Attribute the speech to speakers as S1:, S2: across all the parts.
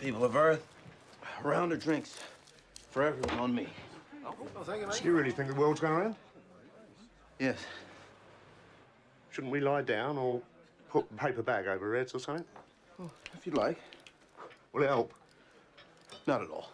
S1: People of Earth, a round of drinks for everyone on me.
S2: Oh, thank you, mate. You really think the world's going around?
S1: Yes.
S2: Shouldn't we lie down or put a paper bag over our heads or something?
S1: Well, if you'd like.
S2: Will it help?
S1: Not at all.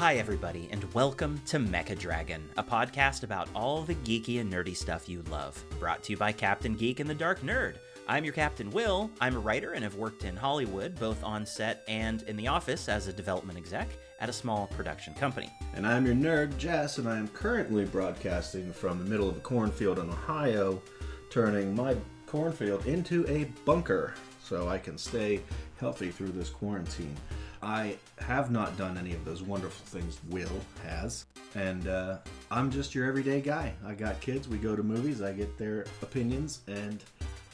S3: Hi, everybody, and welcome to Mecha Dragon, a podcast about all the geeky and nerdy stuff you love. Brought to you by Captain Geek and the Dark Nerd. I'm your Captain Will. I'm a writer and have worked in Hollywood, both on set and in the office as a development exec at a small production company.
S4: And I'm your nerd, Jess, and I am currently broadcasting from the middle of a cornfield in Ohio, turning my cornfield into a bunker so I can stay healthy through this quarantine. I have not done any of those wonderful things Will has, and uh, I'm just your everyday guy. I got kids, we go to movies, I get their opinions, and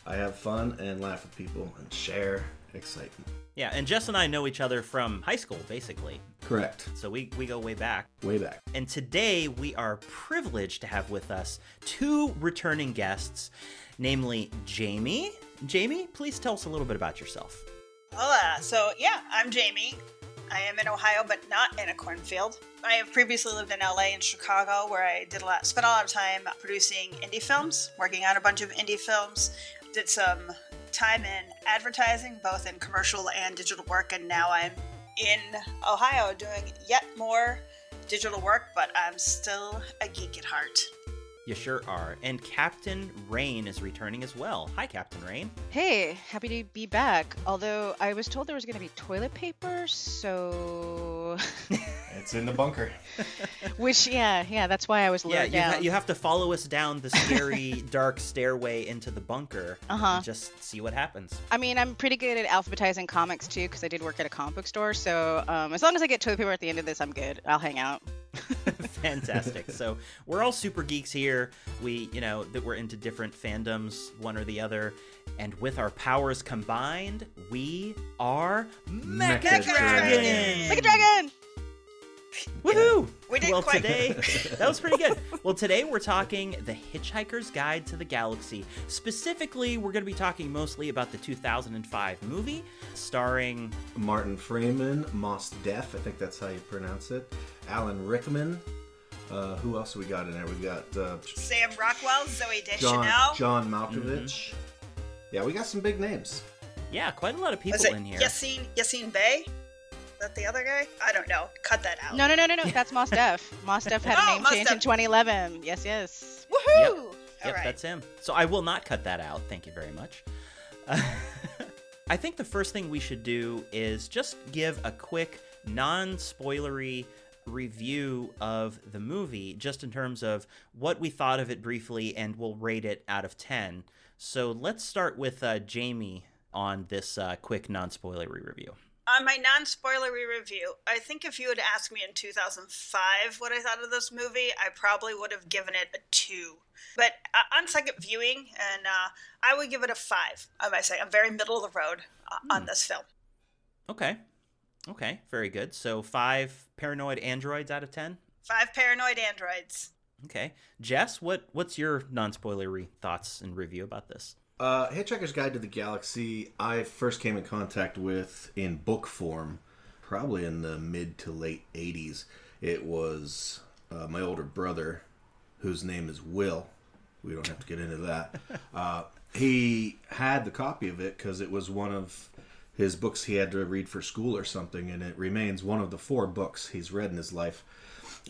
S4: I have fun and laugh with people and share excitement.
S3: Yeah, and Jess and I know each other from high school, basically.
S4: Correct.
S3: So we, we go way back.
S4: Way back.
S3: And today we are privileged to have with us two returning guests, namely Jamie. Jamie, please tell us a little bit about yourself.
S5: Hola. So, yeah, I'm Jamie. I am in Ohio, but not in a cornfield. I have previously lived in LA and Chicago, where I did a lot, spent a lot of time producing indie films, working on a bunch of indie films. Did some time in advertising, both in commercial and digital work, and now I'm in Ohio doing yet more digital work, but I'm still a geek at heart.
S3: You sure are. And Captain Rain is returning as well. Hi, Captain Rain.
S6: Hey, happy to be back. Although I was told there was going to be toilet paper, so.
S4: it's in the bunker.
S6: Which, yeah, yeah, that's why I was
S3: Yeah,
S6: lured
S3: you, ha- you have to follow us down the scary, dark stairway into the bunker.
S6: Uh-huh.
S3: Just see what happens.
S6: I mean, I'm pretty good at alphabetizing comics too, because I did work at a comic book store. So um, as long as I get toilet paper at the end of this, I'm good. I'll hang out.
S3: Fantastic. so we're all super geeks here. We, you know, that we're into different fandoms, one or the other. And with our powers combined, we are Mecha,
S4: Mecha
S3: Dragon.
S4: Dragon.
S6: Like dragon!
S3: Woohoo!
S5: We didn't
S3: well,
S5: quite-
S3: today that was pretty good. Well, today we're talking The Hitchhiker's Guide to the Galaxy. Specifically, we're going to be talking mostly about the 2005 movie starring
S4: Martin Freeman, Mos Def, I think that's how you pronounce it. Alan Rickman. Uh, who else we got in there? We got uh,
S5: Sam Rockwell, Zoe
S4: John
S5: Deschanel.
S4: John Malkovich. Yeah, we got some big names.
S3: yeah, quite a lot of people in here.
S5: Yasiin, Yasiin Bey? Is that the other guy? I don't know. Cut that out.
S6: No, no, no, no, no. That's Mos Def. Mos Def had
S5: Oh,
S6: a name
S5: Mos
S6: change in 2011. Yes, yes.
S5: Woohoo!
S3: Yep. Yep,
S5: right.
S3: that's him. So I will not cut that out. Thank you very much. I think the first thing we should do is just give a quick, non spoilery review of the movie, just in terms of what we thought of it briefly, and we'll rate it out of 10. So let's start with uh, Jamie on this uh, quick, non spoilery review.
S5: On my non spoilery review, I think if you had asked me in 2005 what I thought of this movie, I probably would have given it a 2. But uh, on second viewing, and uh, I would give it a 5. I might say. I'm very middle of the road uh,
S3: Hmm.
S5: on this film.
S3: Okay. Okay, very good. So five paranoid androids out of 10.
S5: Five paranoid androids.
S3: Okay. Jess, what what's your non-spoilery thoughts and review about this?
S4: Uh, Hitchhiker's Guide to the Galaxy, I first came in contact with in book form, probably in the mid to late 80s. It was uh, my older brother, whose name is Will. We don't have to get into that. Uh, he had the copy of it because it was one of his books he had to read for school or something, and it remains one of the four books he's read in his life.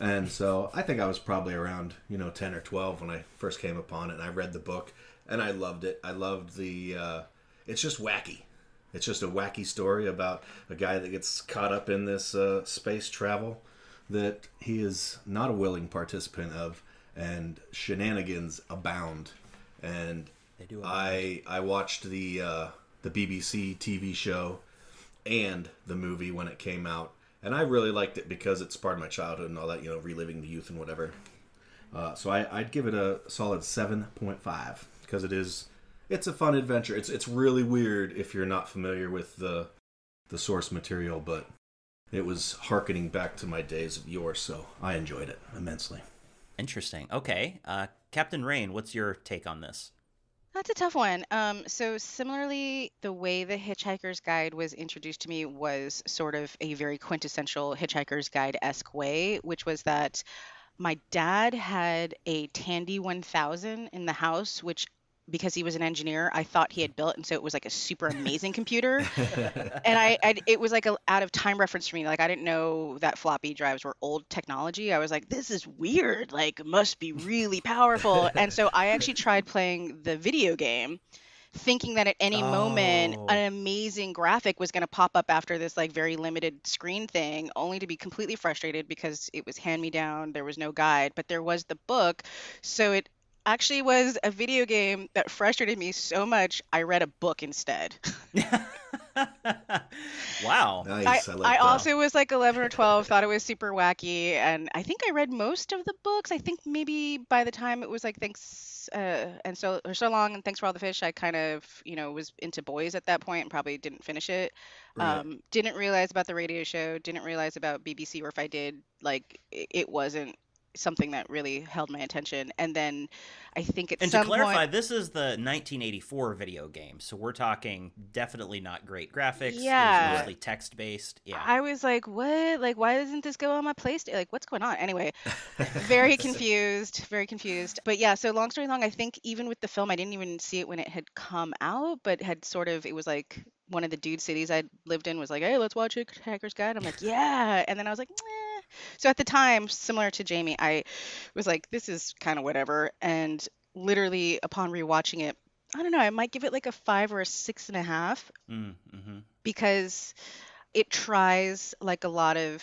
S4: And so I think I was probably around, you know, 10 or 12 when I first came upon it and I read the book and I loved it. I loved the uh it's just wacky. It's just a wacky story about a guy that gets caught up in this uh, space travel that he is not a willing participant of and shenanigans abound. And
S3: They do.
S4: I I watched the uh, the BBC TV show and the movie when it came out, and I really liked it because it's part of my childhood and all that, you know, reliving the youth and whatever. Uh, so I, I'd give it a solid seven point five because it is it's a fun adventure. It's it's really weird if you're not familiar with the the source material, but it was harkening back to my days of yore, so I enjoyed it immensely.
S3: Interesting. Okay. Uh, Captain Rain, what's your take on this?
S6: That's a tough one. Um, so similarly, the way the Hitchhiker's Guide was introduced to me was sort of a very quintessential Hitchhiker's Guide esque way, which was that my dad had a Tandy 1000 in the house, which because he was an engineer, I thought he had built, and so it was like a super amazing computer. and I, I, it was like a out of time reference for me. Like I didn't know that floppy drives were old technology. I was like, this is weird. Like must be really powerful. and so I actually tried playing the video game, thinking that at any moment
S3: Oh.
S6: an amazing graphic was going to pop up after this like very limited screen thing, only to be completely frustrated because it was hand me down. There was no guide, but there was the book, so it actually was a video game that frustrated me so much I read a book instead.
S3: wow.
S4: Nice. I,
S6: I,
S4: like
S6: I also was like 11 or 12, thought it was super wacky, and I think I read most of the books. I think maybe by the time it was like thanks uh, and so or so long and thanks for all the fish, I kind of you know was into boys at that point and probably didn't finish it.
S4: Right.
S6: Um, didn't realize about the radio show. Didn't realize about BBC, or if I did, like it, it wasn't something that really held my attention. And then I think at
S3: And to clarify,
S6: point,
S3: this is the 1984 video game, so we're talking definitely not great graphics.
S6: Yeah.
S3: mostly text based. Yeah.
S6: I was like, what? Like, why doesn't this go on my PlayStation? Like, what's going on? Anyway, very confused, very confused. But yeah, so long story long, I think even with the film, I didn't even see it when it had come out, but had sort of, it was like one of the dude cities I lived in was like, hey, let's watch a Hacker's Guide. I'm like, yeah. And then I was like, eh. So at the time, similar to Jamie, I was like, this is kind of whatever. And literally upon rewatching it, I don't know, I might give it like a five or a six and a half
S3: Mm, hmm
S6: because it tries like a lot of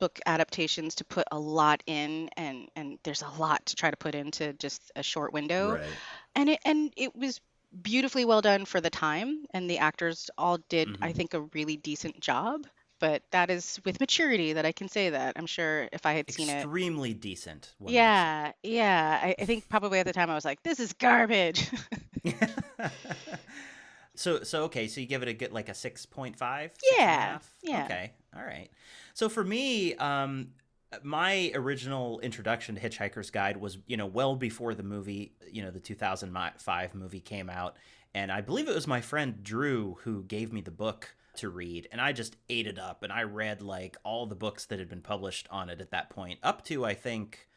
S6: book adaptations to put a lot in and and there's a lot to try to put into just a short window
S4: Right.
S6: and it and it was beautifully well done for the time and the actors all did i
S3: Mhm.
S6: think a really decent job but that is with maturity that i can say that i'm sure if i had seen it
S3: Extremely decent. one
S6: yeah yeah I, I think probably at the time i was like this is garbage
S3: so so okay, so you give it a good like a six point five.
S6: Yeah, yeah.
S3: Okay, all right. So for me, um, my original introduction to Hitchhiker's Guide was you know well before the movie, you know, the two thousand five movie came out, and I believe it was my friend Drew who gave me the book to read, and I just ate it up, and I read like all the books that had been published on it at that point, up to I think.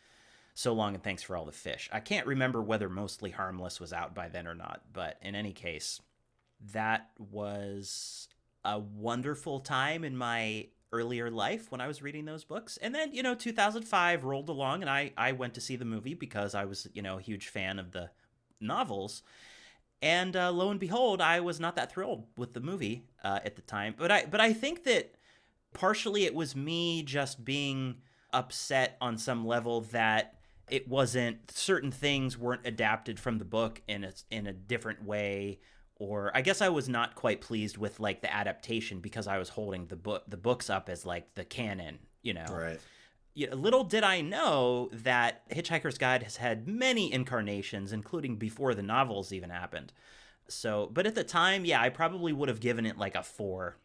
S3: So long and thanks for all the fish. I can't remember whether Mostly Harmless was out by then or not, but in any case, that was a wonderful time in my earlier life when I was reading those books. And then, you know, 2005 rolled along and I, I went to see the movie because I was, you know, a huge fan of the novels. And uh, lo and behold, I was not that thrilled with the movie uh, at the time. But I, but I think that partially it was me just being upset on some level that it wasn't certain things weren't adapted from the book in a, in a different way or I guess I was not quite pleased with like the adaptation because I was holding the book the books up as like the canon, you know.
S4: Right.
S3: Yeah, little did I know that Hitchhiker's Guide has had many incarnations, including before the novels even happened. So, but at the time, yeah, I probably would have given it like a four.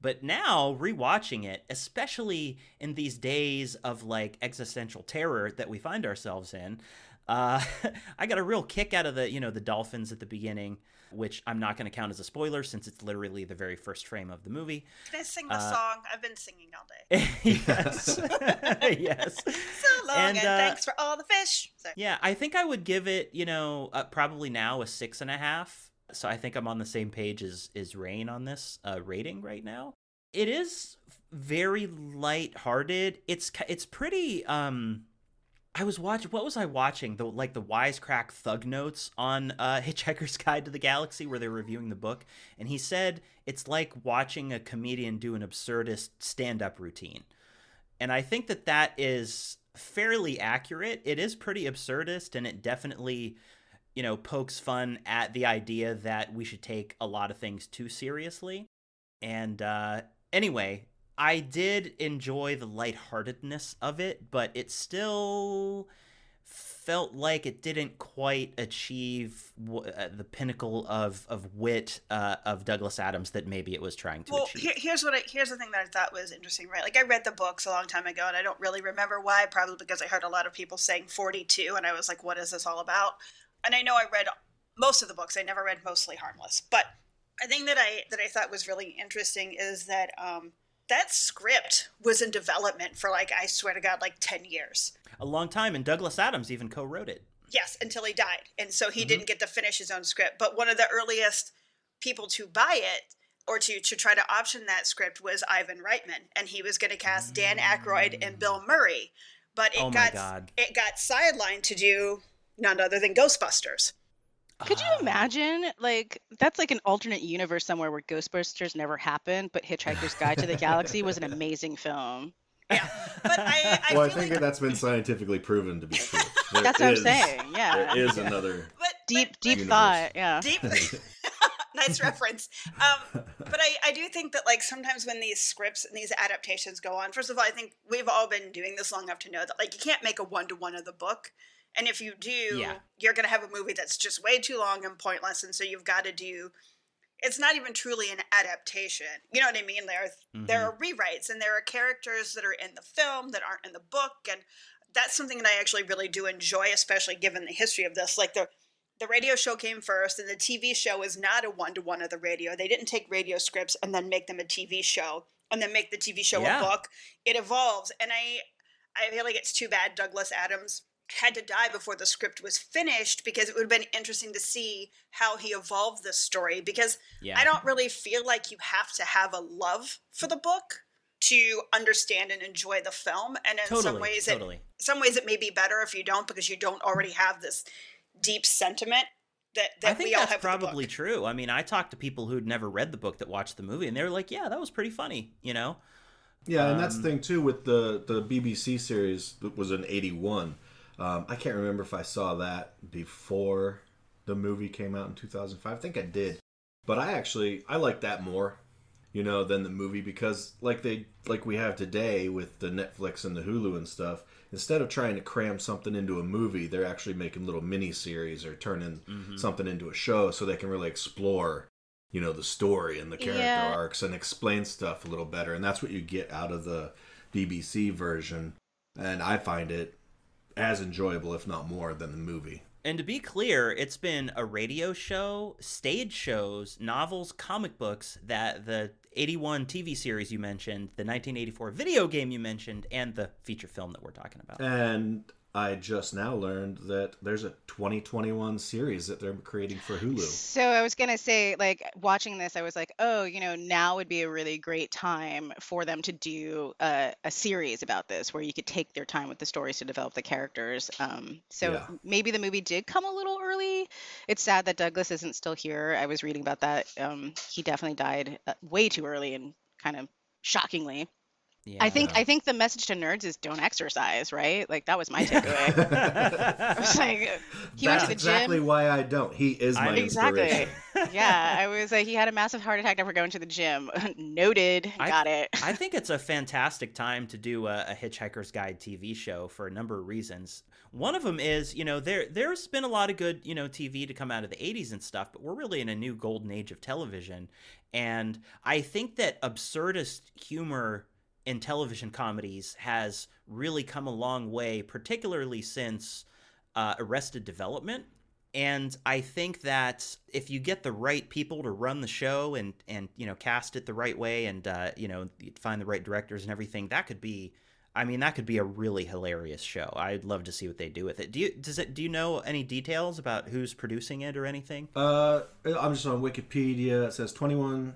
S3: But now, rewatching it, especially in these days of like existential terror that we find ourselves in, uh, I got a real kick out of the, you know, the dolphins at the beginning, which I'm not going to count as a spoiler since it's literally the very first frame of the movie.
S5: Can I sing the
S3: Uh,
S5: song? I've been singing all day.
S3: yes. yes.
S5: So long
S3: And,
S5: and,
S3: uh,
S5: thanks for all the fish. Sorry.
S3: Yeah, I think I would give it, you know, uh, probably now a six and a half. So I think I'm on the same page as is Rain on this uh, rating right now. It is very light-hearted. It's it's pretty. Um, I was watching. What was I watching? The like the wisecrack thug notes on uh, Hitchhiker's Guide to the Galaxy, where they were reviewing the book, and he said it's like watching a comedian do an absurdist stand-up routine and I think that that is fairly accurate. It is pretty absurdist, and it definitely, you know, pokes fun at the idea that we should take a lot of things too seriously. And uh, anyway, I did enjoy the lightheartedness of it, but it still felt like it didn't quite achieve w- uh, the pinnacle of of wit uh, of Douglas Adams that maybe it was trying to
S5: Well,
S3: achieve.
S5: here, here's what I here's the thing that I thought was interesting, right? Like I read the books a long time ago, and I don't really remember why. Probably because I heard a lot of people saying 42, and I was like, "What is this all about?" And I know I read most of the books. I never read Mostly Harmless, but a thing that I that I thought was really interesting is that um, that script was in development for like I swear to God, like ten years.
S3: A long time, and Douglas Adams even co-wrote it.
S5: Yes, until he died, and so he mm-hmm. didn't get to finish his own script. But one of the earliest people to buy it or to to try to option that script was Ivan Reitman, and he was going to cast Dan Aykroyd and Bill mm. Murray, but it
S3: Oh
S5: got
S3: God.
S5: it got sidelined to do none other than Ghostbusters.
S6: Could you
S3: Ah.
S6: imagine? Like, that's like an alternate universe somewhere where Ghostbusters never happened, but Hitchhiker's Guide to the Galaxy was an amazing film.
S5: Yeah, but I, I
S4: well, I think
S5: like
S4: that's been scientifically proven to be true. There
S6: That's what I'm saying. Yeah.
S4: There is another.
S5: but,
S6: Deep,
S5: but-
S6: deep
S4: Universe.
S6: thought. Yeah.
S5: deep nice reference um, but I, I do think that like sometimes when these scripts and these adaptations go on first of all i think we've all been doing this long enough to know that like you can't make a one-to-one of the book and if you do
S3: Yeah.
S5: you're going to have a movie that's just way too long and pointless and so you've got to do it's not even truly an adaptation. You know what i mean? There are, there mm-hmm. are rewrites and there are characters that are in the film that aren't in the book and that's something that i actually really do enjoy especially given the history of this. Like the the radio show came first and the tv show is not a one-to-one of the radio. They didn't take radio scripts and then make them a tv show and then make the tv show
S3: Yeah.
S5: a book. It evolves and i i feel like it's too bad douglas adams had to die before the script was finished because it would have been interesting to see how he evolved this story because
S3: Yeah.
S5: i don't really feel like you have to have a love for the book to understand and enjoy the film and in
S3: Totally,
S5: some ways
S3: totally.
S5: it some ways it may be better if you don't because you don't already have this deep sentiment that, that
S3: I think
S5: we all
S3: that's
S5: have
S3: probably true. I mean, I talked to people who'd never read the book that watched the movie, and they were like, "Yeah, that was pretty funny," you know.
S4: Yeah, and
S3: Um,
S4: that's the thing too with the the BBC series that was in '81. Um, I can't remember if I saw that before the movie came out in 2005. I think I did, but I actually I like that more, you know, than the movie because like they like we have today with the Netflix and the Hulu and stuff. Instead of trying to cram something into a movie, they're actually making little mini series or turning something into a show so they can really explore you know the story and the character
S6: Yeah.
S4: arcs and explain stuff a little better and that's what you get out of the BBC version and I find it as enjoyable if not more than the movie.
S3: And to be clear, it's been a radio show, stage shows, novels, comic books that the 81 TV series you mentioned, the 1984 video game you mentioned, and the feature film that we're talking about.
S4: And I just now learned that there's a 2021 series that they're creating for Hulu.
S6: So I was gonna say, like, watching this, I was like, oh, you know, now would be a really great time for them to do a, a series about this, where you could take their time with the stories to develop the characters. Um, so
S4: Yeah.
S6: maybe the movie did come a little early. It's sad that Douglas isn't still here. I was reading about that. Um, he definitely died uh, way too early and kind of shockingly.
S3: Yeah.
S6: I think I think the message to nerds is don't exercise, right? Like that was my takeaway. I was like, he went to the
S4: exactly
S6: gym.
S4: why I don't. He is my
S3: I-
S6: Exactly. yeah, I was like, he had a massive heart attack after going to the gym. Noted.
S3: I-
S6: Got it.
S3: I think it's a fantastic time to do a, a Hitchhiker's Guide TV show for a number of reasons. One of them is, you know, there there's been a lot of good, you know, TV to come out of the 80s and stuff, but we're really in a new golden age of television. And I think that absurdist humor in television comedies has really come a long way, particularly since uh, Arrested Development. And I think that if you get the right people to run the show and and you know cast it the right way and uh, you know find the right directors and everything, that could be. I mean, that could be a really hilarious show. I'd love to see what they do with it. Do you does it? Do you know any details about who's producing it or anything?
S4: Uh, I'm just on Wikipedia. It says 21,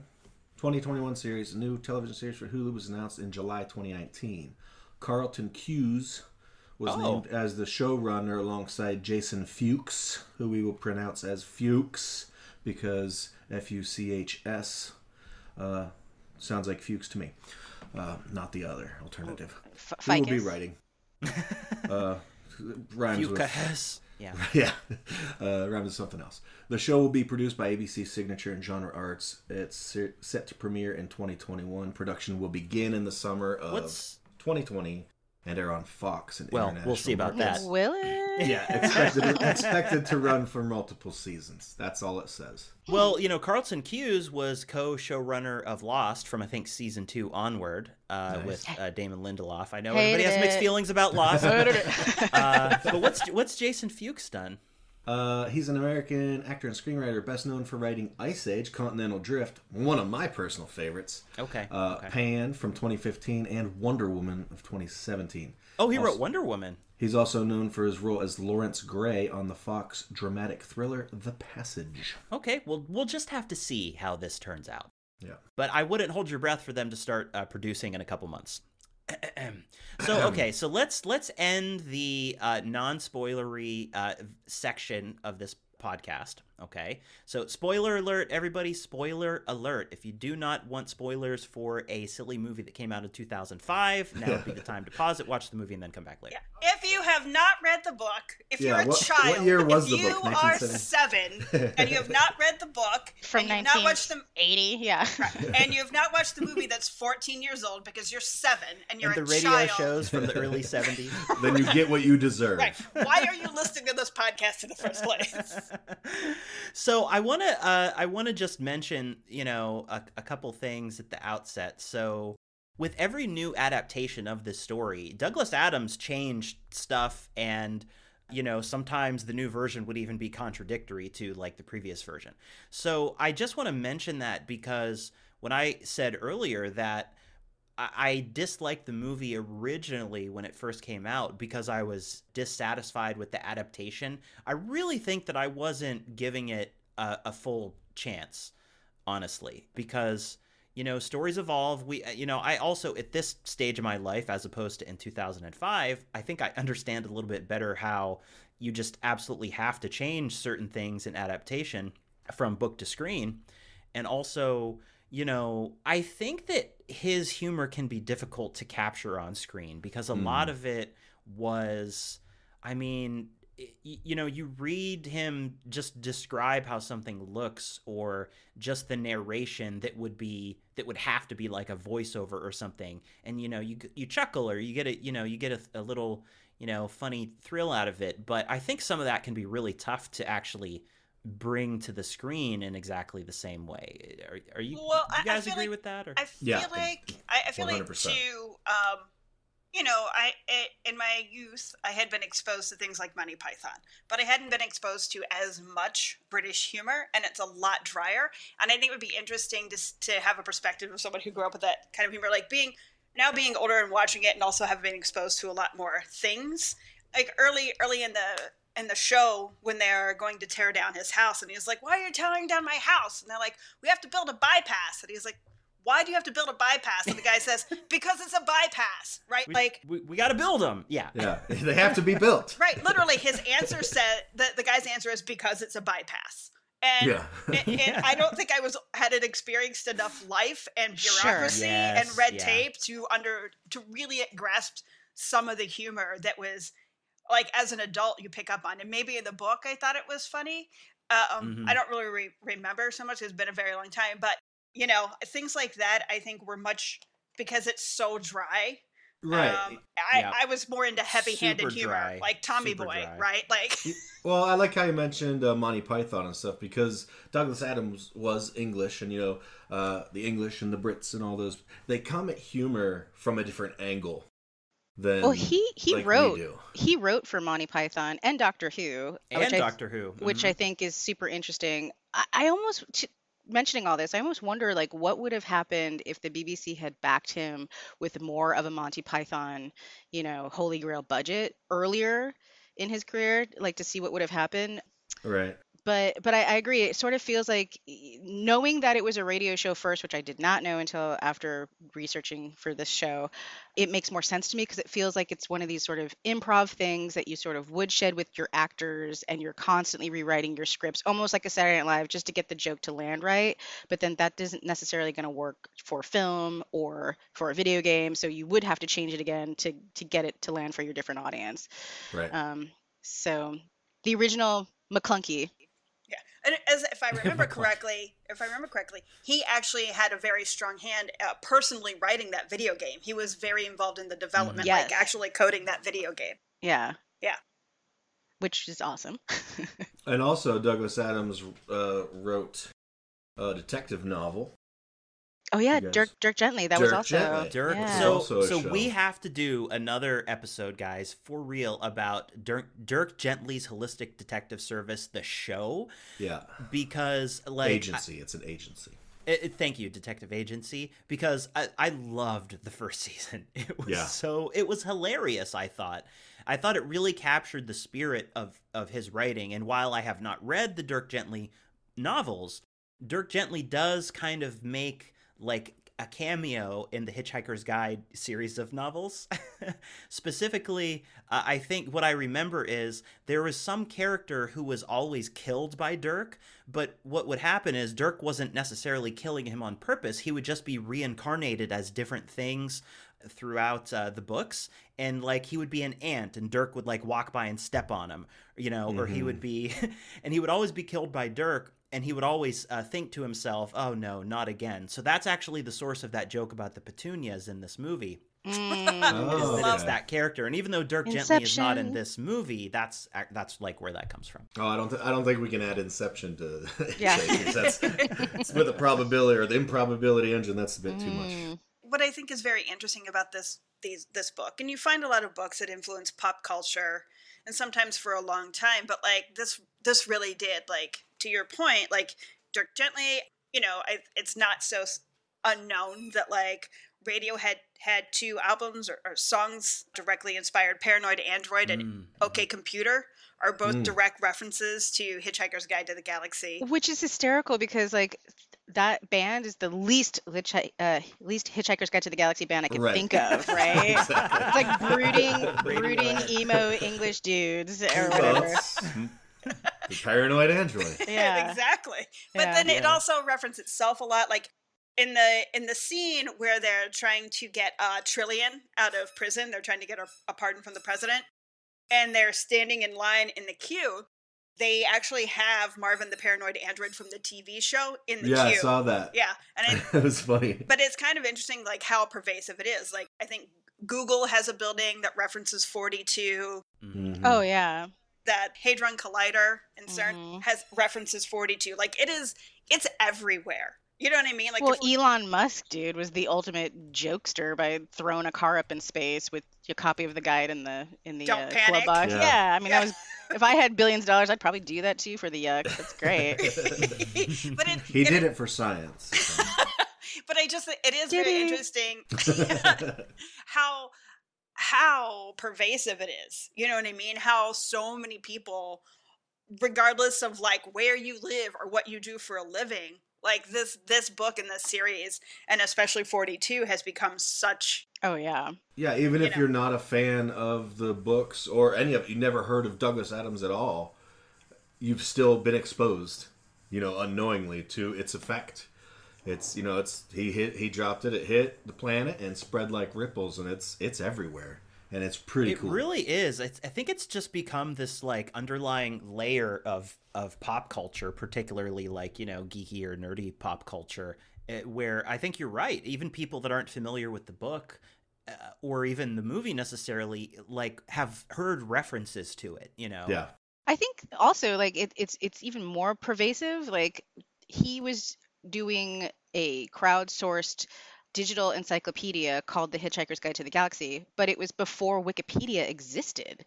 S4: 2021 series, a new television series for Hulu was announced in July 2019. Carlton Cuse was
S3: Oh.
S4: named as the showrunner alongside Jason Fuchs, who we will pronounce as Fuchs because F U C H S uh, sounds like Fuchs to me. Uh, not the other alternative.
S6: F-
S4: Who will be writing? uh, rhymes.
S3: Yeah.
S4: yeah, uh, something else. The show will be produced by ABC Signature and Genre Arts. It's set to premiere in 2021. Production will begin in the summer of
S3: What's
S4: 2020 and air on Fox and
S3: Well,
S4: international
S3: we'll see about
S4: markets.
S3: that.
S6: Will it?
S4: Yeah, expected expected to run for multiple seasons. That's all it says.
S3: Well, you know, Carlton Cuse was co-showrunner of Lost from I think season two onward uh,
S4: Nice.
S3: with uh, Damon Lindelof. I know
S6: Hated
S3: everybody has mixed
S6: it.
S3: feelings about Lost, uh, but what's what's Jason Fuchs done?
S4: Uh, he's an American actor and screenwriter, best known for writing Ice Age, Continental Drift, one of my personal favorites.
S3: Okay.
S4: Uh,
S3: okay.
S4: Pan from 2015 and Wonder Woman of 2017.
S3: Oh, he
S4: Also-
S3: wrote Wonder Woman.
S4: He's also known for his role as Lawrence Gray on the Fox dramatic thriller The Passage.
S3: Okay, well, we'll just have to see how this turns out.
S4: Yeah.
S3: But I wouldn't hold your breath for them to start uh, producing in a couple months. so okay, so let's let's end the uh, non-spoilery uh, section of this podcast. Okay, so spoiler alert, everybody! Spoiler alert! If you do not want spoilers for a silly movie that came out in 2005, now would be the time to pause it, watch the movie, and then come back later.
S5: Yeah. If you have not read the book, if
S4: Yeah,
S5: you're a
S4: what-
S5: child,
S4: what year was
S5: if
S4: the
S5: you
S4: book?
S5: are seven and you have not read the book,
S6: From
S5: and you've not watched the
S6: 1980, yeah.
S5: and you have not watched the movie that's 14 years old because you're seven and you're
S3: And the
S5: a
S3: radio
S5: child.
S3: shows from the early 70s.
S4: then you get what you deserve.
S5: Right. Why are you listening to this podcast in the first place?
S3: so I want to uh, I want to just mention you know a, a couple things at the outset. So with every new adaptation of this story, Douglas Adams changed stuff and you know sometimes the new version would even be contradictory to like the previous version. So I just want to mention that because when I said earlier that I disliked the movie originally when it first came out because I was dissatisfied with the adaptation. I really think that I wasn't giving it a, a full chance, honestly, because you know stories evolve. We, uh, you know, I also at this stage of my life, as opposed to in 2005, I think I understand a little bit better how you just absolutely have to change certain things in adaptation from book to screen, and also you know, I think that his humor can be difficult to capture on screen because a lot hmm. of it was, I mean, you know, you read him just describe how something looks or just the narration that would be that would have to be like a voiceover or something. And you know you you chuckle or you get a you know you get a, a little you know funny thrill out of it. But i think some of that can be really tough to actually bring to the screen in exactly the same way. Are, are you?
S5: Well,
S3: do you
S5: I- I
S3: guys agree
S5: like-
S3: with that? Or
S5: I feel
S4: Yeah,
S5: like I, I feel like
S4: 100%.
S5: to um, you know, I it, in my youth I had been exposed to things like Monty Python, but I hadn't been exposed to as much British humor, and it's a lot drier. And I think it would be interesting to to have a perspective of someone who grew up with that kind of humor, like being now being older and watching it, and also have been exposed to a lot more things. Like early early in the in the show when they're going to tear down his house, and he's like, "Why are you tearing down my house?" And they're like, "We have to build a bypass," and he's like why do you have to build a bypass? And the guy says, because it's a bypass, right?
S3: we,
S5: like,
S3: we, we got to build them. Yeah.
S4: Yeah, they have to be built.
S5: right, literally, his answer said, the, the guy's answer is because it's a bypass. And,
S4: Yeah.
S5: and, and
S3: Yeah.
S5: I don't think I was hadn't experienced enough life and
S6: Sure.
S5: bureaucracy
S3: Yes,
S5: and red
S3: yeah.
S5: tape to under to really grasp some of the humor that was like as an adult you pick up on. And maybe in the book I thought it was funny. Um,
S3: Mhm.
S5: I don't really re- remember so much. It's been a very long time, but you know things like that I think were much because it's so dry.
S4: Right.
S5: Um, I,
S3: Yeah.
S5: I was more into heavy-handed
S3: Super
S5: humor,
S3: dry.
S5: like Tommy
S3: Super
S5: Boy,
S3: dry.
S5: right? Like,
S4: Well, I like how you mentioned uh, Monty Python and stuff because Douglas Adams was English, and you know uh, the English and the Brits and all those they come at humor from a different angle than
S6: Well, he he
S4: like
S6: wrote he wrote for Monty Python and Doctor Who,
S3: And
S6: which I,
S3: Doctor Who.
S6: which
S3: Mhm.
S6: I think is super interesting. I, I almost t- mentioning all this, I almost wonder like what would have happened if the BBC had backed him with more of a Monty Python, you know, Holy Grail budget earlier in his career, like to see what would have happened.
S4: Right.
S6: But but I, I agree. It sort of feels like knowing that it was a radio show first, which I did not know until after researching for this show. It makes more sense to me because it feels like it's one of these sort of improv things that you sort of woodshed with your actors, and you're constantly rewriting your scripts, almost like a Saturday Night Live, just to get the joke to land right. But then that isn't necessarily going to work for film or for a video game, so you would have to change it again to to get it to land for your different audience.
S4: Right.
S6: Um, so the original McClunky.
S5: And as if I remember correctly, if I remember correctly, he actually had a very strong hand uh, personally writing that video game. He was very involved in the development,
S6: Yes.
S5: like actually coding that video game.
S6: Yeah.
S5: Yeah.
S6: Which is awesome.
S4: And also, Douglas Adams uh, wrote a detective novel.
S6: Oh yeah, Dirk Dirk Gently. That was
S4: Dirk
S6: also
S4: Gently.
S3: Dirk.
S6: Yeah.
S3: So,
S4: Also
S3: so
S4: show.
S3: we have to do another episode, guys, for real, about Dirk Dirk Gently's Holistic Detective Service, the show,
S4: Yeah.
S3: because like
S4: agency. It's an agency.
S3: It, it- thank you, Detective Agency, because I, I loved the first season. It was
S4: Yeah.
S3: so it was hilarious. I thought, I thought it really captured the spirit of of his writing. And while I have not read the Dirk Gently novels, Dirk Gently does kind of make like a cameo in the Hitchhiker's Guide series of novels. Specifically, uh, I think what I remember is there was some character who was always killed by Dirk, but what would happen is Dirk wasn't necessarily killing him on purpose. He would just be reincarnated as different things throughout uh, the books and like he would be an ant and dirk would like walk by and step on him you know or he would be and he would always be killed by dirk and he would always uh, think to himself oh no not again so that's actually the source of that joke about the petunias in this movie
S6: Mm.
S3: is
S4: Oh,
S3: that it's that character and even though dirk gently is not in this movie that's that's like where that comes from
S4: Oh, I don't. Th- I don't think we can add Inception to
S6: Yeah.
S4: Shakers. That's with the probability or the improbability engine. That's a bit too much.
S6: Mm.
S5: what I think is very interesting about this these this book, and you find a lot of books that influence pop culture, and sometimes for a long time, but like this this really did. Like to your point, like Dirk Gently, you know, I, it's not so unknown that like Radiohead had two albums or, or songs directly inspired. Paranoid Android and
S3: Mm.
S5: OK Computer are both
S4: Mm.
S5: direct references to Hitchhiker's Guide to the Galaxy.
S6: Which is hysterical because like that band is the least hitchhi- uh, least Hitchhiker's Guide to the Galaxy band I could
S4: Right.
S6: think of, right?
S4: Exactly.
S6: It's like brooding, brooding emo English dudes or whatever.
S4: It's the paranoid android.
S6: Yeah.
S5: exactly. But
S6: Yeah.
S5: then it
S3: Yeah.
S5: also references itself a lot, like in the in the scene where they're trying to get uh, Trillian out of prison. They're trying to get a, a pardon from the president, and they're standing in line in the queue. They actually have Marvin the paranoid android from the TV show in the queue.
S4: Yeah, I saw that.
S5: Yeah, and it,
S4: it was funny.
S5: but it's kind of interesting, like how pervasive it is. Like I think Google has a building that references 42
S3: Mm.
S4: Mhm.
S6: Oh yeah.
S5: That Hadron Collider in CERN
S6: Mhm.
S5: has references 42. Like it is, it's everywhere. You know what I mean? Like
S6: well,
S5: we-
S6: Elon Musk, dude, was the ultimate jokester by throwing a car up in space with a copy of the guide in the in the
S5: Don't
S6: uh,
S5: panic.
S6: glove box.
S4: Yeah.
S6: Yeah. I mean,
S5: Yeah.
S6: that was if I had billions of dollars, I'd probably do that to you for the yuck. That's great.
S5: but it,
S4: He
S5: it-
S4: did it for science. so.
S5: But I just, it is
S6: Did
S5: very
S6: he?
S5: interesting how how pervasive it is. You know what I mean? How so many people, regardless of like where you live or what you do for a living, like this this book and this series, and especially 42, has become such
S6: oh yeah.
S4: yeah, even
S5: You
S4: if
S5: know.
S4: you're not a fan of the books or any of you never heard of Douglas Adams at all, you've still been exposed, you know, unknowingly to its effect. It's you know, it's he hit he dropped it, it hit the planet and spread like ripples and it's it's everywhere. And it's pretty cool.
S3: it
S4: cool.
S3: really is it's, i think it's just become this like underlying layer of of pop culture particularly like you know geeky or nerdy pop culture eh, where i think you're right even people that aren't familiar with the book uh, or even the movie necessarily like have heard references to it you know
S4: Yeah.
S6: I think also like it, it's it's even more pervasive. Like he was doing a crowdsourced digital encyclopedia called The Hitchhiker's Guide to the Galaxy, but it was before Wikipedia existed,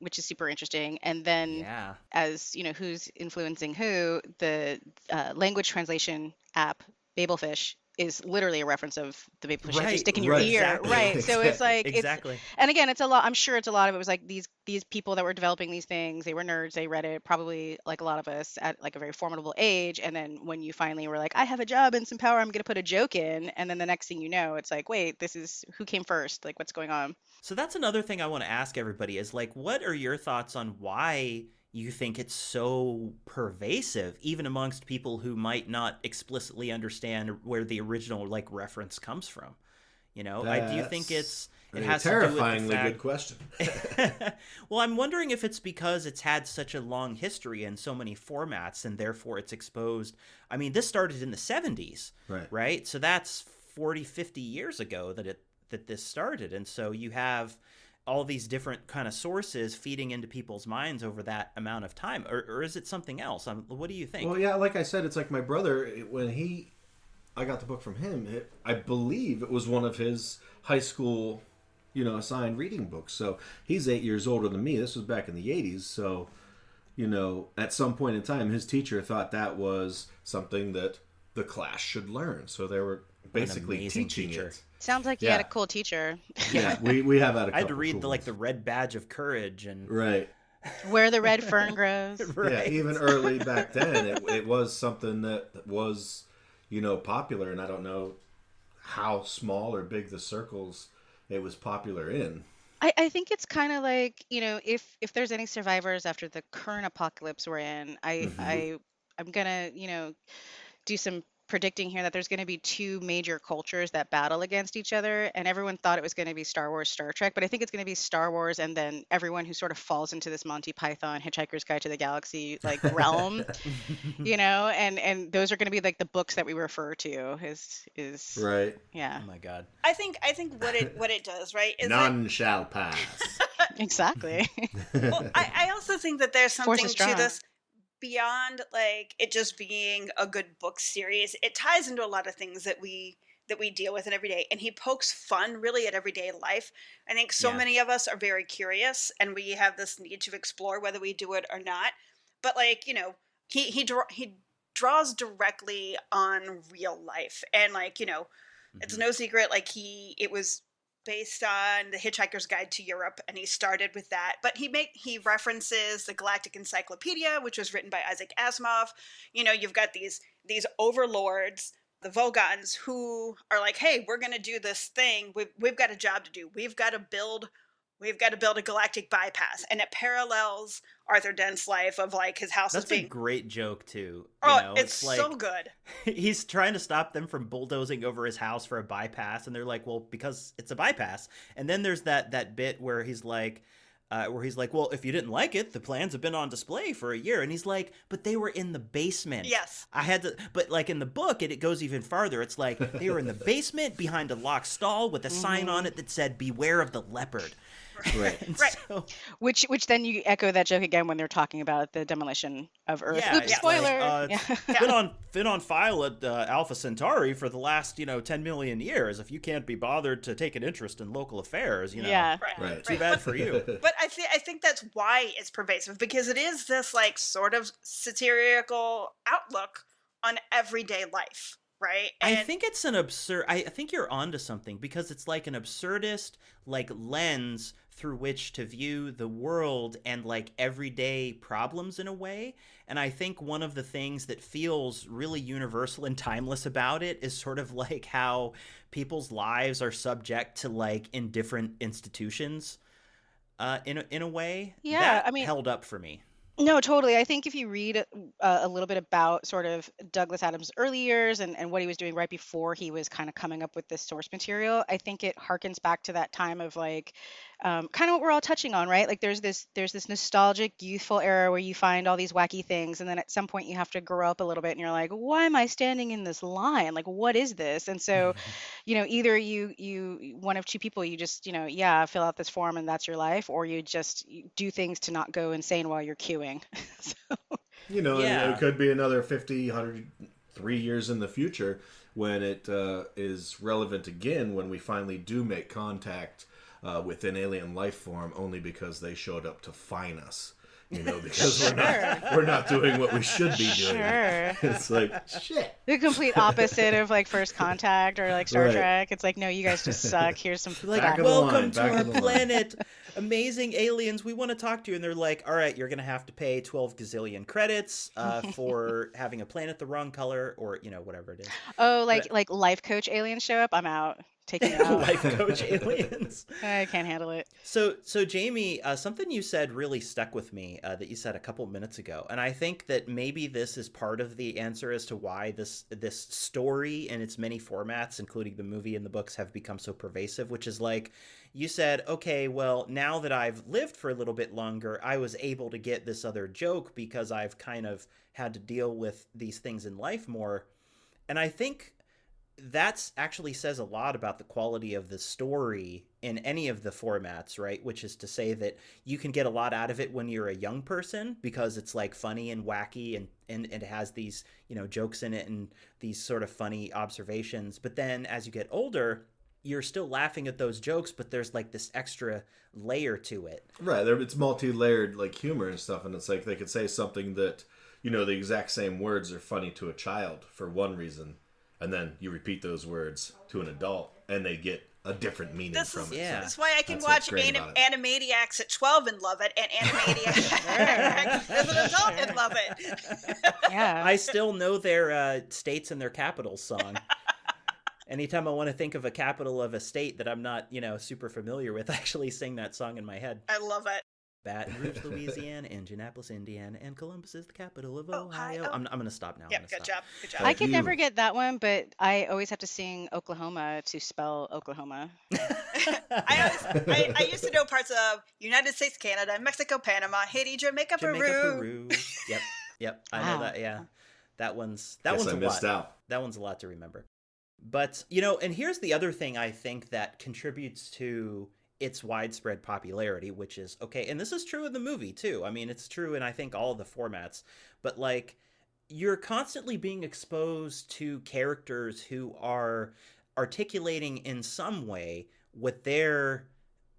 S6: which is super interesting. And then
S3: yeah
S6: as you know who's influencing who the uh, language translation app babelfish is literally a reference of the babelfish that you
S3: Right,
S6: stick in your
S4: right,
S6: ear
S3: exactly.
S6: right so it's
S4: Exactly,
S6: like it's
S3: exactly.
S6: and again it's a lot i'm sure it's a lot of it was like these these people that were developing these things they were nerds they read it probably like a lot of us at like a very formidable age and then when you finally were like i have a job and some power i'm going to put a joke in and then the next thing you know it's like wait this is who came first? Like what's going on?
S3: So that's another thing I want to ask everybody is like, what are your thoughts on why you think it's so pervasive, even amongst people who might not explicitly understand where the original like reference comes from? You know, I do you
S4: think
S3: it's it has
S4: terrifyingly
S3: to do
S4: good
S3: with the
S4: question.
S3: well, I'm wondering if it's because it's had such a long history and so many formats, and therefore it's exposed. I mean, this started in the 70s,
S4: right.
S3: right? So that's 40, 50 years ago that it that this started. And so you have all these different kind of sources feeding into people's minds over that amount of time or, or is it something else um, what do you think
S4: Well, yeah, like I said, it's like my brother when he I got the book from him, it, I believe it was one of his high school, you know, assigned reading books. So he's eight years older than me. This was back in the 80s. So, you know, at some point in time, his teacher thought that was something that the class should learn. So they were basically teaching
S3: teacher.
S4: it.
S6: Sounds like you
S4: Yeah.
S6: had a cool teacher.
S4: Yeah, we, we have had a
S3: I had to read
S4: cool
S3: the like the red badge of courage and
S4: Right.
S6: Where the red fern grows.
S3: right.
S4: Yeah, even early back then, it, it was something that was, you know, popular, and I don't know how small or big the circles it was popular in.
S6: I, I think it's kind of like you know if if there's any survivors after the current apocalypse we're in, I
S4: Mhm.
S6: I I'm gonna you know do some predicting here that there's going to be two major cultures that battle against each other and everyone thought it was going to be Star Wars Star Trek but I think it's going to be Star Wars and then everyone who sort of falls into this Monty Python Hitchhiker's Guide to the Galaxy like realm you know and and those are going to be like the books that we refer to is is
S4: Right.
S6: yeah
S3: Oh my god.
S5: I think I think what it what it does right is that
S4: None shall pass.
S6: exactly
S5: well, I, I also think that there's something to this beyond like it just being a good book series. It ties into a lot of things that we that we deal with in every day, and he pokes fun really at everyday life. I think so
S3: Yeah.
S5: many of us are very curious, and we have this need to explore whether we do it or not. But like you know, he he draw, he draws directly on real life, and like you know, it's
S3: Mhm.
S5: no secret like he it was based on the hitchhiker's guide to europe and he started with that. But he make he references the galactic encyclopedia which was written by isaac asimov. You know you've got these these overlords the vogons who are like hey we're going to do this thing. We've, we've got a job to do. We've got to build we've got to build a galactic bypass and it parallels arthur dent's life of like his house
S3: That's
S5: is
S3: a great joke too. You
S5: oh
S3: know,
S5: it's,
S3: like
S5: so good
S3: he's trying to stop them from bulldozing over his house for a bypass and they're like well because it's a bypass and then there's that that bit where he's like uh, where he's like well if you didn't like it the plans have been on display for a year and he's like but they were in the basement
S5: yes
S3: I had to, but like in the book, it, it goes even farther. It's like they were in the basement behind a locked stall with a sign on it that said "Beware of the leopard."
S4: Right.
S5: Right.
S3: so,
S6: Which which then you echo that joke again when they're talking about the demolition of Earth.
S3: yeah,
S6: Oops,
S3: it's
S6: spoiler.
S3: like, uh,
S6: yeah.
S3: it's been on been on file at uh, Alpha Centauri for the last you know ten million years. If you can't be bothered to take an interest in local affairs, you know,
S6: Yeah.
S5: right
S4: Right.
S3: too bad for you.
S5: but I think I think that's why it's pervasive because it is this like sort of satirical outlook on everyday life, right?
S3: I think it's an absurd. I I think you're onto something because it's like an absurdist like lens through which to view the world and like everyday problems in a way. And I think one of the things that feels really universal and timeless about it is sort of like how people's lives are subject to like in different institutions. Uh, in a, in a way,
S6: Yeah,
S3: that
S6: I mean-
S3: held up for me.
S6: No, totally. I think if you read uh, a little bit about sort of Douglas Adams' early years and, and what he was doing right before he was kind of coming up with this source material, I think it harkens back to that time of like um, kind of what we're all touching on, right? Like there's this there's this nostalgic youthful era where you find all these wacky things, and then at some point you have to grow up a little bit, and you're like, why am I standing in this line? Like, what is this? And so, you know, either you you one of two people, you just you know, yeah, fill out this form and that's your life, or you just do things to not go insane while you're queuing. so,
S4: You know,
S3: Yeah.
S4: it could be another 50, 100, three years in the future when it uh, is relevant again when we finally do make contact uh, with an alien life form only because they showed up to fine us. You know, because we're not we're not doing what we should be doing.
S6: Sure.
S4: It's like shit.
S6: the complete opposite of like First Contact or like Star
S4: Right.
S6: Trek. It's like, no, you guys just suck. Here's some
S3: like
S4: Back
S6: back-
S4: of the line,
S3: welcome to our
S4: of the line."
S3: planet amazing aliens we want to talk to you and they're like all right you're gonna have to pay 12 gazillion credits uh, for having a planet the wrong color or you know whatever it is
S6: Oh, like like life coach aliens show up. I'm out. Taking it out.
S3: life coach aliens
S6: I can't handle it.
S3: so so jamie uh, something you said really stuck with me uh, that you said a couple minutes ago and i think that maybe this is part of the answer as to why this this story and its many formats including the movie and the books have become so pervasive which is like you said okay well now that i've lived for a little bit longer i was able to get this other joke because i've kind of had to deal with these things in life more and i think that's actually says a lot about the quality of the story in any of the formats, right? Which is to say that you can get a lot out of it when you're a young person because it's like funny and wacky and and, and it has these you know jokes in it and these sort of funny observations. But then as you get older you're still laughing at those jokes but there's like this extra layer to it.
S4: Right, it's multi-layered like humor and stuff, and it's like they could say something that you know the exact same words are funny to a child for one reason, and then you repeat those words to an adult, and they get a different meaning
S5: This
S4: from
S5: is,
S4: it.
S3: Yeah.
S5: this is why I can
S4: That's
S5: watch
S4: great
S5: anim- Animaniacs at 12 and love it, and Animaniacs as an adult and love it.
S6: Yeah.
S3: i still know their uh, states and their capitals song anytime i want to think of a capital of a state that i'm not you know super familiar with I actually sing that song in my head
S5: I love it.
S3: Baton Rouge, Louisiana, Indianapolis, Indiana, and Columbus is the capital of oh, Ohio.
S5: Ohio.
S3: I'm, I'm going to stop now. I'm
S5: good
S3: stop.
S5: job. Good job.
S6: I
S4: Thank
S6: could
S4: you.
S6: never get that one, but I always have to sing Oklahoma to spell Oklahoma.
S5: I, always, I, I used to know parts of United States, Canada, Mexico, Panama, Haiti, Jamaica,
S3: Jamaica,
S5: Peru.
S3: Peru. Yep, yep. I
S6: Wow.
S3: know that. Yeah, that one's that
S4: Guess
S3: one's
S4: I
S3: a
S4: missed
S3: lot.
S4: out.
S3: That one's a lot to remember. But you know, and here's the other thing I think that contributes to its widespread popularity, which is okay, and this is true in the movie too. I mean, it's true in I think all the formats, but like you're constantly being exposed to characters who are articulating in some way what their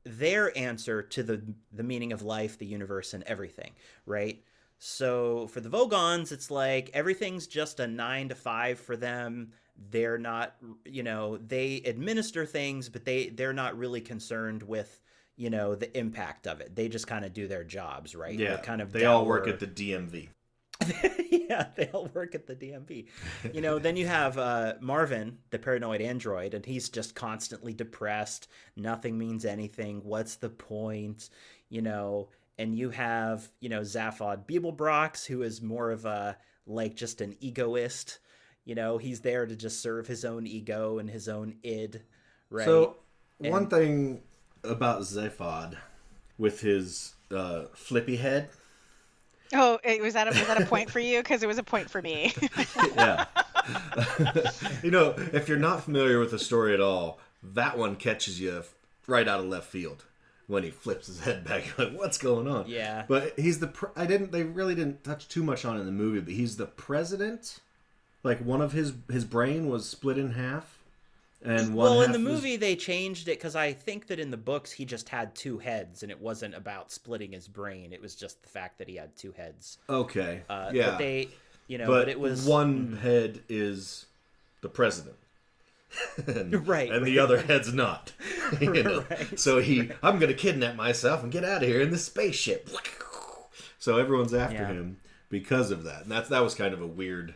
S3: their answer to the the meaning of life, the universe, and everything, right? So for the Vogons, it's like everything's just a nine to five for them. They're not, you know, they administer things, but they they're not really concerned with, you know, the impact of it. They just kind of do their jobs, right?
S4: Yeah,
S3: They're kind of
S4: they all work at the DMV.
S3: yeah, they all work at the DMV. You know, then you have uh, Marvin, the paranoid android, and he's just constantly depressed. Nothing means anything. What's the point? You know, and you have, you know, Zaphod Beeblebrox, who is more of a, like, just an egoist. You know, he's there to just serve his own ego and his own id, right?
S4: So one
S3: And-
S4: thing about Zaphod with his uh, flippy head,
S6: Oh, was that a, was that a point for you? Because it was a point for me.
S4: yeah. you know, if you're not familiar with the story at all, that one catches you right out of left field when he flips his head back. You're like, what's going on?
S3: Yeah.
S4: But he's the. Pre- I didn't. They really didn't touch too much on it in the movie, but he's the president. Like one of his his brain was split in half, and one
S3: well, in the
S4: was-
S3: movie, they changed it because I think that in the books he just had two heads, and it wasn't about splitting his brain. It was just the fact that he had two heads.
S4: Okay.
S3: Uh,
S4: yeah.
S3: But they, you know,
S4: but,
S3: but, it was
S4: one head is the president. and,
S3: Right,
S4: and the other head's not. you know?
S3: Right.
S4: So he, I'm going to kidnap myself and get out of here in the spaceship. So everyone's after
S3: Yeah.
S4: him because of that, and that's that was kind of a weird.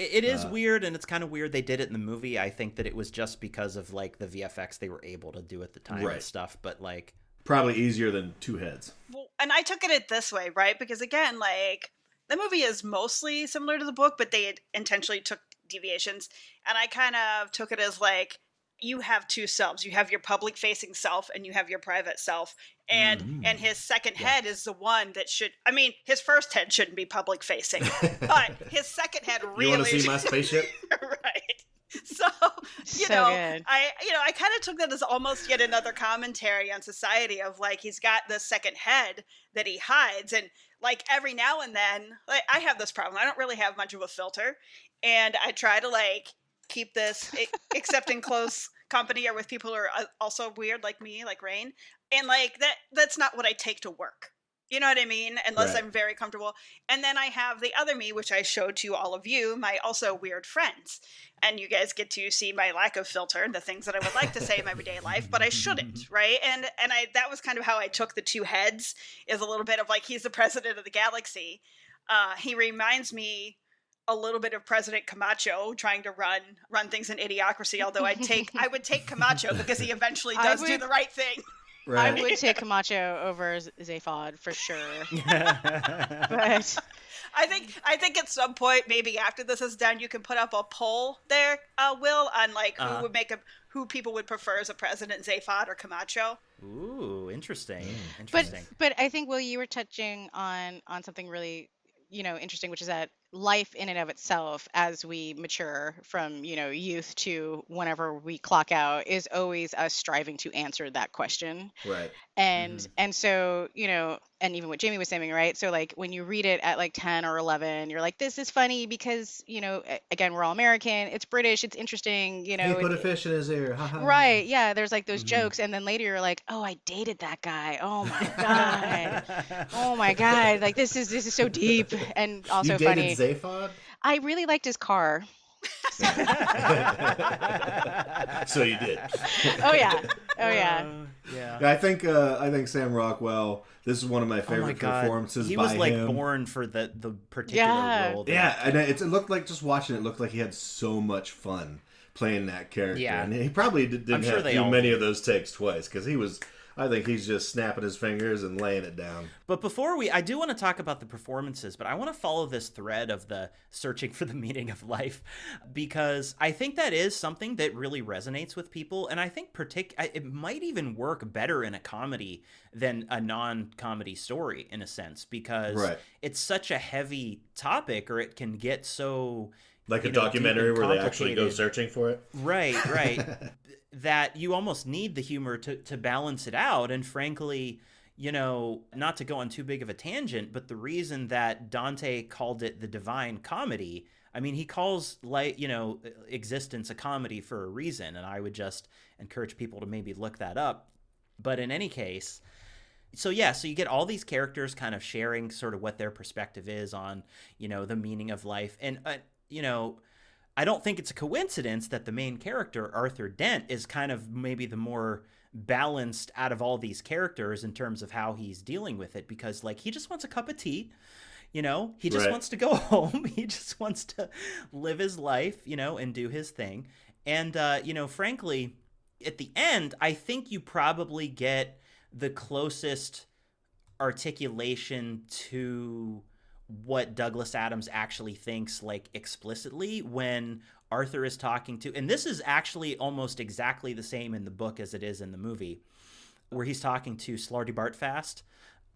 S3: It, it is uh, weird, and it's kind of weird they did it in the movie. I think that it was just because of like the VFX they were able to do at the time
S4: Right.
S3: and stuff. But like,
S4: Probably easier than two heads.
S5: Well, and I took it this way, right? Because again, like the movie is mostly similar to the book, but they intentionally took deviations, and I kind of took it as like you have two selves. You have your public facing self and you have your private self. And
S4: Mm.
S5: and his second head is the one that should I mean, his first head shouldn't be public facing. but his second head really
S4: You want to see my spaceship?
S5: right. So you
S6: So
S5: know,
S6: good.
S5: I you know I kind of took that as almost yet another commentary on society of like he's got this second head that he hides, and like every now and then, like I have this problem. I don't really have much of a filter, and I try to like keep this except in close company or with people who are uh, also weird like me, like Rain, and like that that's not what I take to work. You know what I mean? Unless
S4: Right.
S5: I'm very comfortable. And then I have the other me, which I showed to all of you, my also weird friends. And you guys get to see my lack of filter and the things that I would like to say in my everyday life, but I shouldn't, right? And and I that was kind of how I took the two heads is a little bit of like he's the president of the galaxy. Uh, he reminds me a little bit of President Camacho trying to run run things in idiocracy. Although I'd take I would take Camacho because he eventually
S6: I
S5: does do the right thing.
S6: I would take Camacho over Z- Zaphod for sure. But
S5: I think I think at some point, maybe after this is done, you can put up a poll there, uh, Will, on like who
S3: Uh-huh.
S5: would make a who people would prefer as a president, Zaphod or Camacho.
S3: Ooh, interesting.
S6: but
S3: Interesting.
S6: but I think Will, you were touching on on something really you know interesting, which is that life in and of itself as we mature from you know youth to whenever we clock out is always us striving to answer that question
S4: Right.
S6: and and so you know and even what jamie was saying right so like when you read it at like 10 or 11 you're like this is funny because you know again we're all american it's british it's interesting you know
S4: He put a fish in his ear.
S6: Right yeah there's like those
S4: Mhm.
S6: jokes and then later you're like oh i dated that guy oh my god oh my god like this is this is so deep and also funny
S4: Zaphod?
S6: i really liked his car
S4: so you did.
S6: oh yeah oh yeah
S3: Uh, yeah.
S4: Yeah, I think uh, I think Sam Rockwell. This is one of my
S3: Oh
S4: favorite
S3: my
S4: performances
S3: he
S4: by
S3: was like
S4: him.
S3: born for the the particular
S6: Yeah.
S3: role. that-
S4: Yeah, and it, it looked like just watching it looked like he had so much fun playing that character.
S3: Yeah.
S4: and he probably did, didn't
S3: I'm sure
S4: have
S3: they
S4: to do many
S3: did.
S4: of those takes twice because he was. I think he's just snapping his fingers and laying it down.
S3: But before we, I do want to talk about the performances, but I want to follow this thread of the searching for the meaning of life because I think that is something that really resonates with people, and I think partic- it might even work better in a comedy than a non-comedy story in a sense because
S4: Right.
S3: it's such a heavy topic, or it can get so
S4: Like a
S3: know,
S4: documentary where they actually go searching for it.
S3: Right, right. that you almost need the humor to, to balance it out. And frankly, you know, not to go on too big of a tangent, but the reason that Dante called it the divine comedy, I mean, he calls like, you know, existence a comedy for a reason. And I would just encourage people to maybe look that up. But in any case, so yeah, so you get all these characters kind of sharing sort of what their perspective is on, you know, the meaning of life. And, uh, you know, I don't think it's a coincidence that the main character, Arthur Dent, is kind of maybe the more balanced out of all these characters in terms of how he's dealing with it because, like, he just wants a cup of tea. You know, he just
S4: Right.
S3: wants to go home. He just wants to live his life, you know, and do his thing. And, uh, you know, frankly, at the end, I think you probably get the closest articulation to what Douglas Adams actually thinks like explicitly when Arthur is talking to and this is actually almost exactly the same in the book as it is in the movie where he's talking to Slartibartfast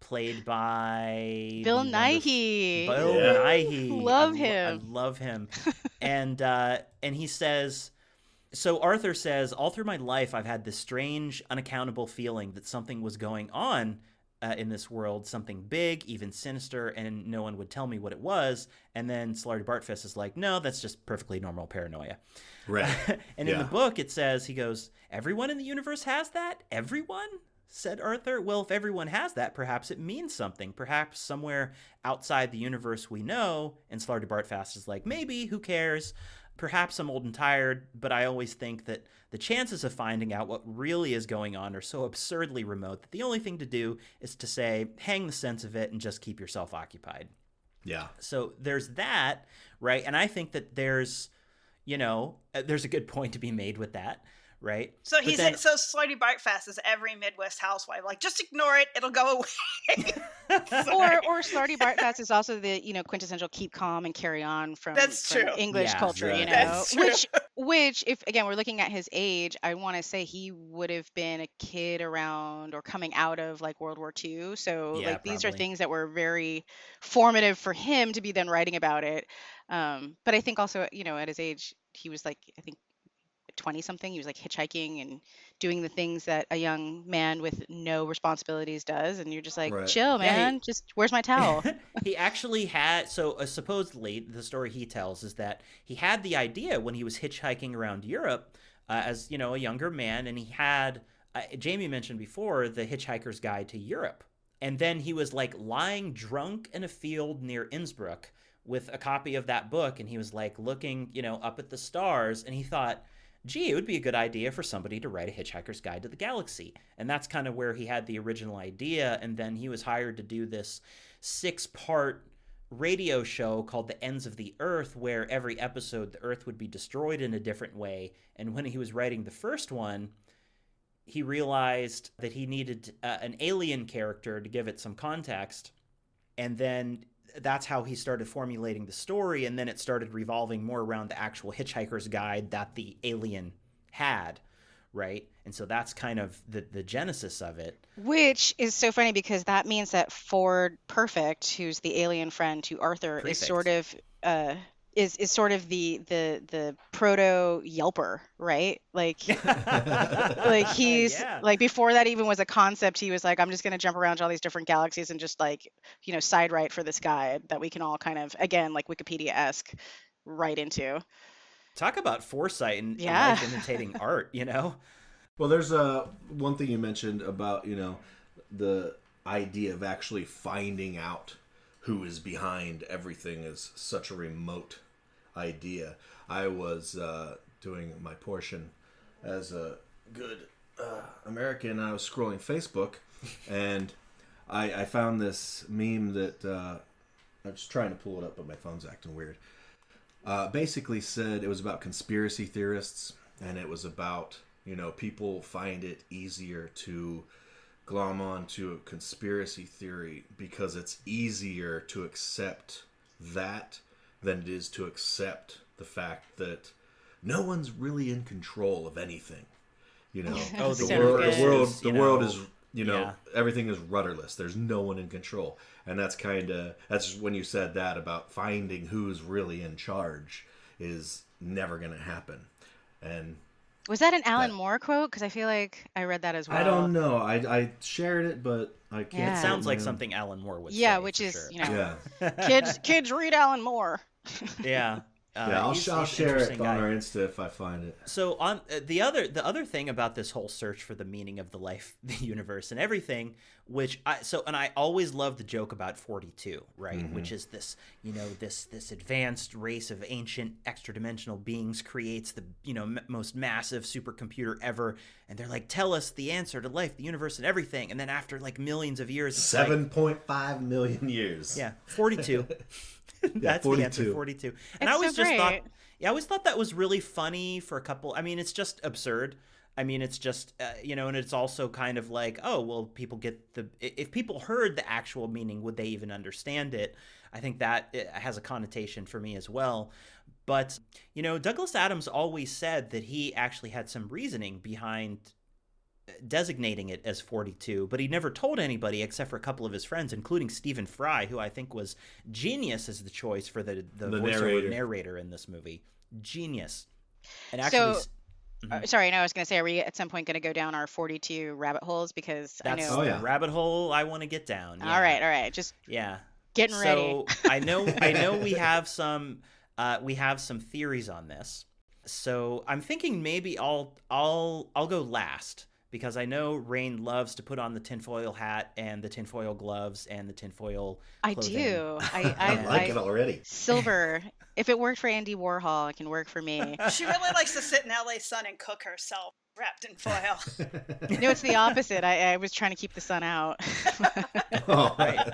S3: played by
S6: bill
S3: the
S6: nighy
S3: Bill
S4: Yeah.
S3: Nighy.
S6: Love
S3: I
S6: him.
S3: I love him. and uh, and he says, so Arthur says, all through my life, I've had this strange, unaccountable feeling that something was going on uh, in this world, something big, even sinister, and no one would tell me what it was. And then Slartibartfast is like, no, that's just perfectly normal paranoia.
S4: Right.
S3: and in the book, it says, he goes, everyone in the universe has that? Everyone? Said Arthur. Well, if everyone has that, perhaps it means something. Perhaps somewhere outside the universe we know. And Slartibartfast is like, maybe, who cares? Perhaps I'm old and tired, but I always think that the chances of finding out what really is going on are so absurdly remote that the only thing to do is to say, hang the sense of it and just keep yourself occupied.
S4: Yeah.
S3: So there's that, right? And I think that there's, you know, uh, there's a good point to be made with that, right?
S5: So he's
S3: then-
S5: so Slartibartfast is every Midwest housewife. Like, just ignore it; it'll go away.
S6: or or Slarty Bartfast is also the you know quintessential keep calm and carry on from,
S5: That's
S6: from
S5: true.
S6: English
S3: Yeah,
S6: culture, you know.
S5: That's true.
S6: Which which if again we're looking at his age, I want to say he would have been a kid around or coming out of like World War II. So
S3: Yeah,
S6: like these are things that were very formative for him to be then writing about it. Um, but I think also you know at his age he was like I think 20 something he was like hitchhiking and doing the things that a young man with no responsibilities does and you're just like
S4: Right.
S6: chill
S3: Yeah, he-
S6: man just where's my towel
S3: he actually had so uh, supposedly the story he tells is that he had the idea when he was hitchhiking around Europe uh, as you know a younger man and he had uh, Jamie mentioned before the hitchhiker's guide to Europe and then he was like lying drunk in a field near Innsbruck with a copy of that book and he was like looking you know up at the stars and he thought gee, it would be a good idea for somebody to write a Hitchhiker's Guide to the Galaxy. And that's kind of where he had the original idea. And then he was hired to do this six part radio show called The Ends of the Earth, where every episode the Earth would be destroyed in a different way. And when he was writing the first one, he realized that he needed uh, an alien character to give it some context. And then that's how he started formulating the story and then it started revolving more around the actual hitchhiker's guide that the alien had right? And so that's kind of the the genesis of it.
S6: Which is so funny because that means that Ford Perfect, who's the alien friend to Arthur,
S3: Prefect.
S6: is sort of uh is is sort of the the the proto Yelper, right? Like like he's
S3: Yeah.
S6: like before that even was a concept, he was like, I'm just gonna jump around to all these different galaxies and just like, you know, side write for this guy that we can all kind of again like Wikipedia esque write into.
S3: Talk about foresight and, and
S6: Yeah.
S3: life imitating art, you know?
S4: Well, there's uh, one thing you mentioned about you know the idea of actually finding out who is behind everything is such a remote idea. I was uh, doing my portion as a good uh, American. I was scrolling Facebook, and I, I found this meme that uh, I'm just trying to pull it up, but my phone's acting weird uh, basically said it was about conspiracy theorists and it was about you know people find it easier to glom on to a conspiracy theory because it's easier to accept that than it is to accept the fact that no one's really in control of anything you know?
S3: Oh,
S4: the, world, the world
S3: is,
S4: the
S3: you
S4: world
S3: know,
S4: is you know
S3: yeah.
S4: everything is rudderless. There's no one in control. And that's kind of that's when you said that about finding who's really in charge is never going to happen. And
S6: Was that an Alan
S4: That-
S6: Moore quote? Because I feel like I read that as well.
S4: i don't know i i shared it but i can't
S6: Yeah.
S3: It
S6: It
S3: sounds like something Alan Moore would say.
S6: Yeah,
S3: which
S6: is
S3: sure.
S6: you know
S4: yeah
S6: kids kids read Alan Moore.
S3: yeah. Uh,
S4: yeah i'll, I'll share it on
S3: guy.
S4: our insta if i find it
S3: So on uh, the other the other thing about this whole search for the meaning of the life, the universe, and everything, which I so and I always love the joke about forty two, right?
S4: Mm-hmm.
S3: Which is this you know this this advanced race of ancient extra dimensional beings creates the you know m- most massive supercomputer ever, and they're like, tell us the answer to life, the universe, and everything, and then after like millions of years, it's like,
S4: 7.5 million years
S3: yeah, 42. That's the answer,
S4: 42.
S3: 42. And
S6: It's
S3: I
S6: so
S3: always just thought, yeah, I always thought that was really funny for a couple. I mean, it's just absurd. I mean, it's just, uh, you know, and it's also kind of like, oh, well, people get the, if people heard the actual meaning, would they even understand it? I think that uh, has a connotation for me as well. But, you know, Douglas Adams always said that he actually had some reasoning behind designating it as 42, but he never told anybody except for a couple of his friends, including Stephen Fry, who I think was genius as the choice for the, the,
S4: The
S3: voiceover
S4: narrator.
S3: narrator. in this movie. Genius. And actually,
S6: So-
S3: s-
S6: Uh, sorry, no, I was going to say, are we at some point going to go down our 42 rabbit holes? Because I
S3: that's
S6: know.
S4: Oh, yeah.
S3: rabbit hole I want to get down.
S6: All right, all right, just
S3: Yeah.
S6: getting ready.
S3: So I know I know we have some uh, we have some theories on this. So I'm thinking maybe I'll I'll I'll go last because I know Rain loves to put on the tinfoil hat and the tinfoil gloves and the tinfoil.
S6: I do. I, I,
S4: i like
S6: I-
S4: it already
S6: silver. If it worked for Andy Warhol, it can work for me.
S5: She really likes to sit in LA sun and cook herself, wrapped in foil.
S6: no, it's the opposite. I, I was trying to keep the sun out.
S4: oh,
S3: Right.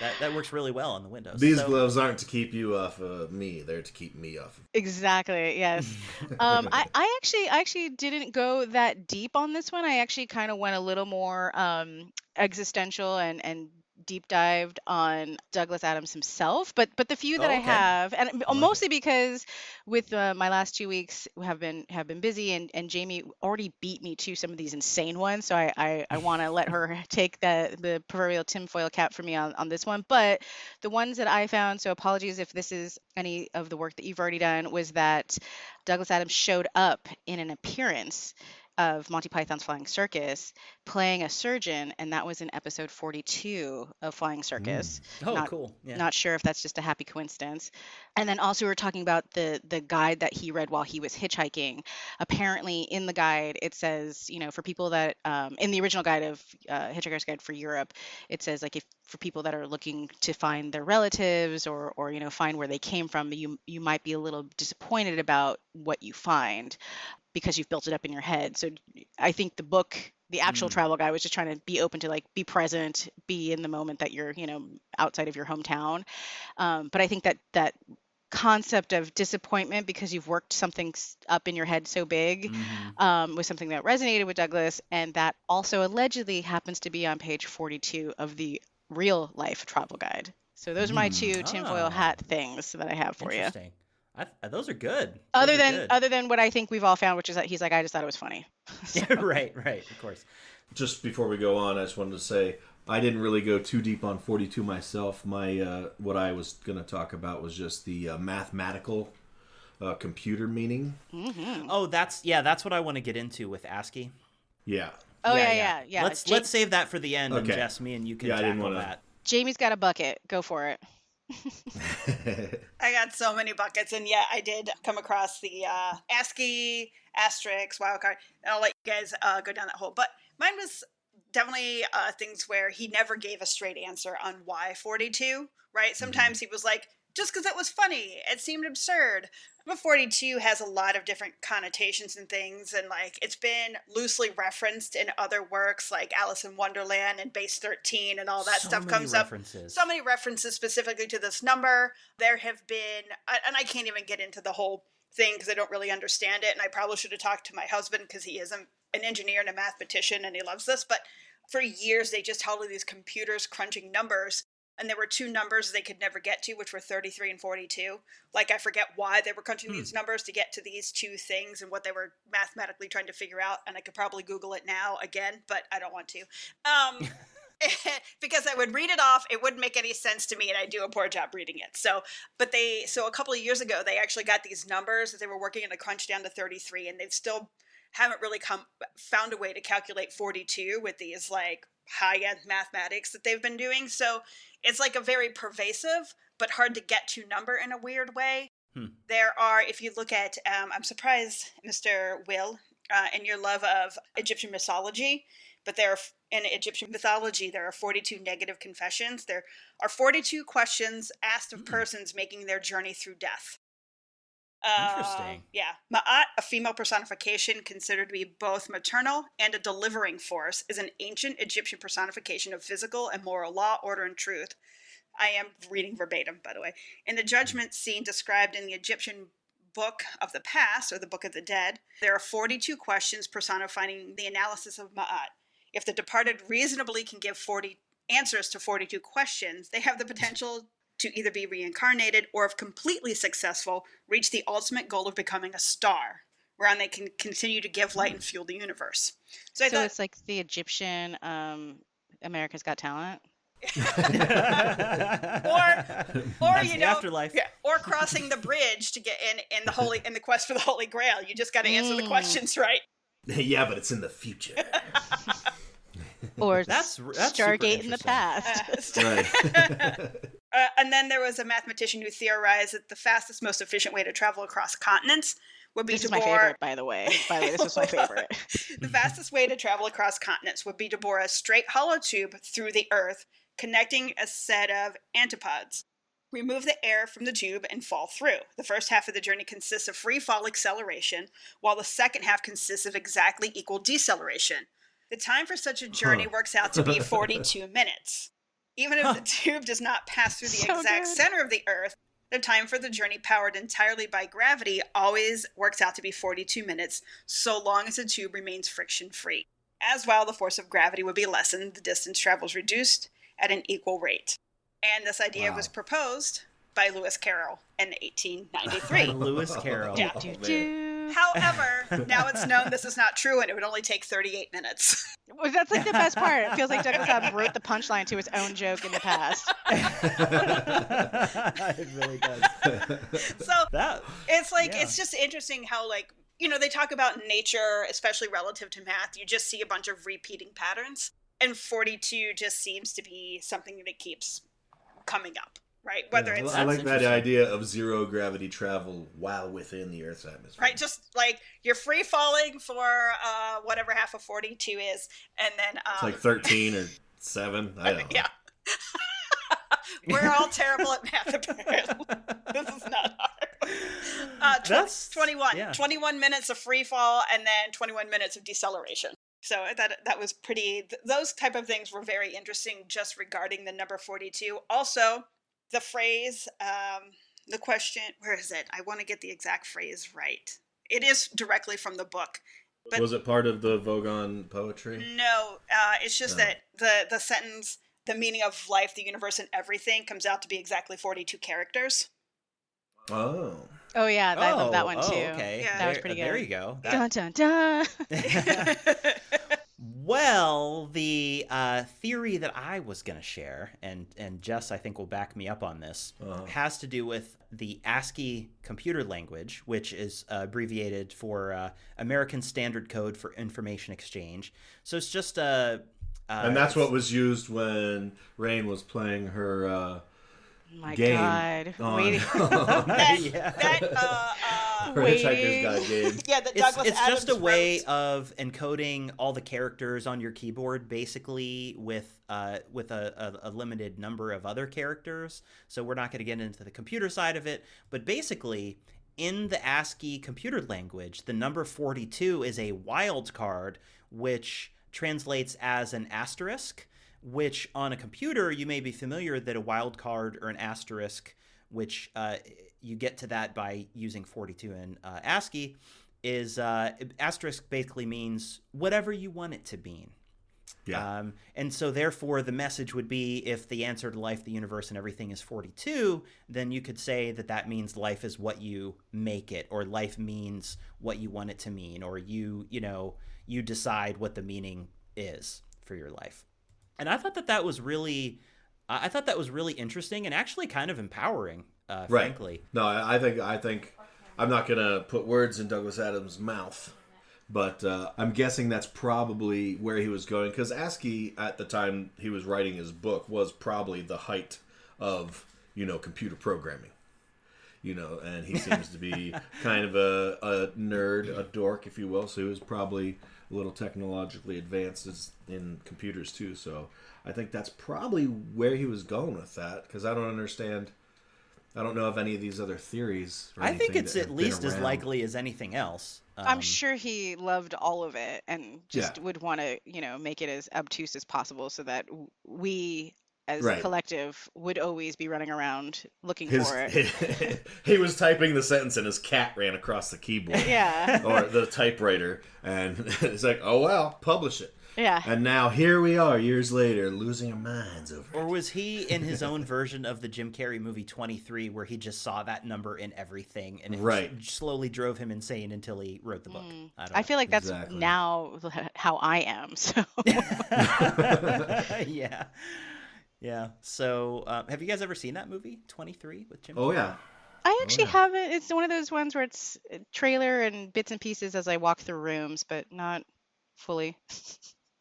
S3: That, that works really well on the windows.
S4: these
S3: So-
S4: gloves aren't to keep you off of me they're to keep me off of
S6: exactly. Yes. Um, I, I actually, I actually didn't go that deep on this one. I actually kind of went a little more um, existential and and deep dived on Douglas Adams himself. But but the few that
S3: Oh,
S6: I have, and mostly because with uh, my last two weeks have been have been busy, and and Jamie already beat me to some of these insane ones. So I I, I want to let her take the the proverbial tinfoil cap for me on on this one. But the ones that I found, so apologies if this is any of the work that you've already done, was that Douglas Adams showed up in an appearance of Monty Python's Flying Circus playing a surgeon, and that was in episode 42 of Flying Circus.
S3: Oh,
S6: not-
S3: cool. Yeah.
S6: Not sure if that's just a happy coincidence. And then also we were talking about the the guide that he read while he was hitchhiking. Apparently, in the guide it says, you know, for people that um, in the original guide of uh, Hitchhiker's Guide for Europe, it says like if for people that are looking to find their relatives or or you know find where they came from, you you might be a little disappointed about what you find because you've built it up in your head. So I think the book, the actual
S3: Mm.
S6: travel guide, was just trying to be open to like be present, be in the moment that you're you know outside of your hometown. Um, but I think that that concept of disappointment because you've worked something up in your head so big
S3: Mhm.
S6: um, was something that resonated with Douglas, and that also allegedly happens to be on page 42 of the real life travel guide. So those are my
S4: Mm.
S6: two tinfoil
S3: Ah.
S6: hat things that I have for you.
S3: Interesting. I, I- those are good.
S6: Other
S3: Those are
S6: than
S3: good.
S6: other than what I think we've all found, which is that he's like, I just thought it was funny. So-
S3: Yeah, right, right, of course.
S4: Just before we go on, I just wanted to say I didn't really go too deep on 42 myself. My uh, what I was going to talk about was just the uh, mathematical uh, computer meaning.
S3: Oh, that's yeah, that's what I want to get into with ASCII.
S4: Yeah.
S6: Oh yeah, yeah, yeah.
S3: Let's
S6: Ja-
S3: let's save that for the end, and
S4: Okay.
S3: Jess, me and you can
S4: Yeah, I didn't
S3: tackle
S4: wanna-
S3: that.
S6: Jamie's got a bucket. Go for it.
S5: I got so many buckets, and yeah, I did come across the uh, ASCII, asterisk, wildcard, and I'll let you guys uh, go down that hole. But mine was definitely uh, things where he never gave a straight answer on why 42, right? Sometimes he was like, just because it was funny, it seemed absurd. But 42 has a lot of different connotations and things, and like it's been loosely referenced in other works like Alice in Wonderland and Base 13 and all that
S3: So
S5: stuff comes up so many references specifically to this number. There have been, and I can't even get into the whole thing because I don't really understand it. And I probably should have talked to my husband because he is an engineer and a mathematician and he loves this. But for years, they just held all these computers crunching numbers. And there were two numbers they could never get to, which were 33 and 42. Like, I forget why they were crunching these numbers to get to these two things and what they were mathematically trying to figure out. And I could probably Google it now again, but I don't want to. Um, because I would read it off, it wouldn't make any sense to me, and I do a poor job reading it. So, but they, so a couple of years ago, they actually got these numbers that they were working in a crunch down to 33, and they've still haven't really come found a way to calculate 42 with these like high end mathematics that they've been doing. So it's like a very pervasive but hard to get to number in a weird way.
S3: Hmm.
S5: There are, if you look at, um, I'm surprised, Mr. Will, uh, in your love of Egyptian mythology, but there are in Egyptian mythology there are 42 negative confessions. There are 42 questions asked of persons making their journey through death. Uh,
S3: Interesting.
S5: yeah. Ma'at, a female personification considered to be both maternal and a delivering force, is an ancient Egyptian personification of physical and moral law, order, and truth. I am reading verbatim, by the way. In the judgment scene described in the Egyptian Book of the Past, or the Book of the Dead, there are 42 questions personifying the analysis of Ma'at. If the departed reasonably can give 40 answers to 42 questions, they have the potential to either be reincarnated or, if completely successful, reach the ultimate goal of becoming a star, whereon they can continue to give light and fuel the universe. So I
S6: So
S5: thought,
S6: it's like the Egyptian um, America's Got Talent.
S5: or or
S3: That's
S5: you
S3: the
S5: know,
S3: afterlife.
S5: yeah, or crossing the bridge to get in in the holy in the quest for the Holy Grail. You just got to answer the
S6: Mm.
S5: questions right.
S4: yeah, but it's in the future.
S6: Or
S3: That's- that's
S6: Stargate in the past.
S4: right.
S5: Uh, and then there was a mathematician who theorized that the fastest, most efficient way to travel across continents would be
S6: this
S5: to
S6: is my
S5: bore
S6: favorite, by the way. By the way, this was my favorite.
S5: the fastest way to travel across continents would be to bore a straight hollow tube through the Earth, connecting a set of antipodes. Remove the air from the tube and fall through. The first half of the journey consists of free fall acceleration, while the second half consists of exactly equal deceleration. The time for such a journey
S4: Huh.
S5: works out to be 42 minutes. Even if
S3: Huh.
S5: the tube does not pass through the
S6: So
S5: exact
S6: good.
S5: center of the Earth, the time for the journey powered entirely by gravity always works out to be 42 minutes, so long as the tube remains friction free. As well, the force of gravity would be lessened, the distance traveled reduced at an equal rate. And this idea
S4: Wow.
S5: was proposed by Lewis Carroll in 1893.
S3: Lewis Carroll.
S5: Yeah.
S4: Oh,
S6: Do,
S4: man.
S6: Do.
S5: However, now it's known this is not true and it would only take 38 minutes.
S6: Well, That's like the best part. It feels like Douglas Adams wrote the punchline to his own joke in the past.
S3: it really does.
S5: so
S3: That
S5: it's like
S3: Yeah.
S5: it's just interesting how like you know they talk about nature especially relative to math you just see a bunch of repeating patterns and 42 just seems to be something that keeps coming up right whether
S4: Yeah,
S5: it's
S4: I like that idea of zero gravity travel while within the Earth's atmosphere.
S5: right just like you're free falling for uh whatever half of 42 is and then um
S4: It's like 13 or 7. I don't know.
S5: yeah we're all terrible at math apparently this is not hard uh, tw-
S3: That's-
S5: 21
S3: yeah.
S5: 21 minutes of free fall and then 21 minutes of deceleration so that that was pretty th- those type of things were very interesting just regarding the number 42 also the phrase um, the question where is it i want to get the exact phrase right it is directly from the book but-
S4: Was it part of the Vogon poetry?
S5: no uh, it's just
S4: No.
S5: that the the sentence the meaning of life the universe and everything comes out to be exactly 42 characters
S4: Oh.
S6: Oh yeah, I love that
S3: Oh,
S6: one
S3: oh,
S6: too.
S3: Okay,
S5: Yeah.
S6: That was pretty good.
S3: There you go.
S6: Dun dun dun.
S3: well, the uh, theory that I was going to share, and and Jess, I think, will back me up on this, has to do with the ASCII computer language, which is uh, abbreviated for uh, American Standard Code for Information Exchange. So it's just a. Uh,
S4: and that's what was used when Rain was playing her uh,
S6: My
S4: game
S6: God,
S4: on
S6: waiting.
S5: that,
S3: Yeah.
S5: that,
S4: Hitchhiker's Guide game.
S5: yeah, the
S3: it's,
S5: Douglas
S3: it's
S5: Adams
S3: just a way of encoding all the characters on your keyboard basically with uh, with a, a, a limited number of other characters so we're not going to get into the computer side of it but basically in the ascii computer language the number 42 is a wild card which translates as an asterisk which on a computer you may be familiar that a wild card or an asterisk which uh, you get to that by using 42 in uh, ASCII, is uh, asterisk basically means whatever you want it to mean.
S4: Yeah.
S3: Um, and so, therefore, the message would be if the answer to life, the universe, and everything is 42, then you could say that that means life is what you make it, or life means what you want it to mean, or you, you know, you decide what the meaning is for your life. And I thought that that was really, I I thought that was really interesting and actually kind of empowering, uh,
S4: Right.
S3: frankly.
S4: No, I, I think I think I'm not gonna put words in Douglas Adams' mouth, but uh, I'm guessing that's probably where he was going because ASCII at the time he was writing his book was probably the height of you know computer programming. You know, and he seems to be kind of a, a nerd, a dork, if you will. So he was probably a little technologically advanced in computers too. So I think that's probably where he was going with that because I don't understand. I don't know of any of these other theories. Or
S3: I think it's at least as likely as anything else.
S6: I'm
S3: Um,
S6: sure he loved all of it and just
S4: Yeah.
S6: would want to, you know, make it as obtuse as possible so that we as
S4: Right.
S6: a collective would always be running around looking
S4: His,
S6: for it.
S4: he was typing the sentence and his cat ran across the keyboard
S6: yeah.
S4: or the typewriter, and it's like, oh well, publish it.
S6: Yeah.
S4: And now here we are, years later, losing our minds over
S3: Or was he in his own version of the Jim Carrey movie 23 where he just saw that number in everything and it
S4: Right.
S3: s- slowly drove him insane until he wrote the book? I don't
S6: I feel like that's
S4: Exactly.
S6: now how I am. So
S3: yeah. Yeah. So, uh, have you guys ever seen that movie 23 with Jim
S4: Oh
S3: Carrey?
S4: yeah,
S6: I actually
S4: yeah.
S6: haven't. It's one of those ones where it's uh, trailer and bits and pieces as I walk through rooms, but not fully.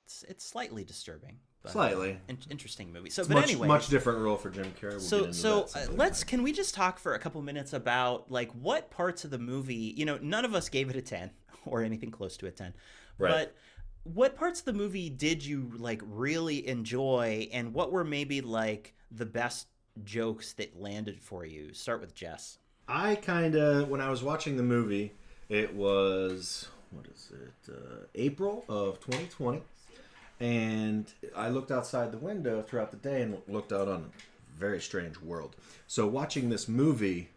S3: It's, it's slightly disturbing. But
S4: slightly.
S3: in- interesting movie. So,
S4: It's
S3: but
S4: much
S3: anyway.
S4: much different role for Jim Carrey. We'll
S3: so so uh, let's can we just talk for a couple minutes about like what parts of the movie you know none of us gave it a 10 or anything close to a 10
S4: Right.
S3: but what parts of the movie did you like really enjoy and what were maybe like the best jokes that landed for you start with jess
S4: I kind of when I was watching the movie, it was what is it? Uh, April of 2020, and I looked outside the window throughout the day and looked out on a very strange world. So watching this movie,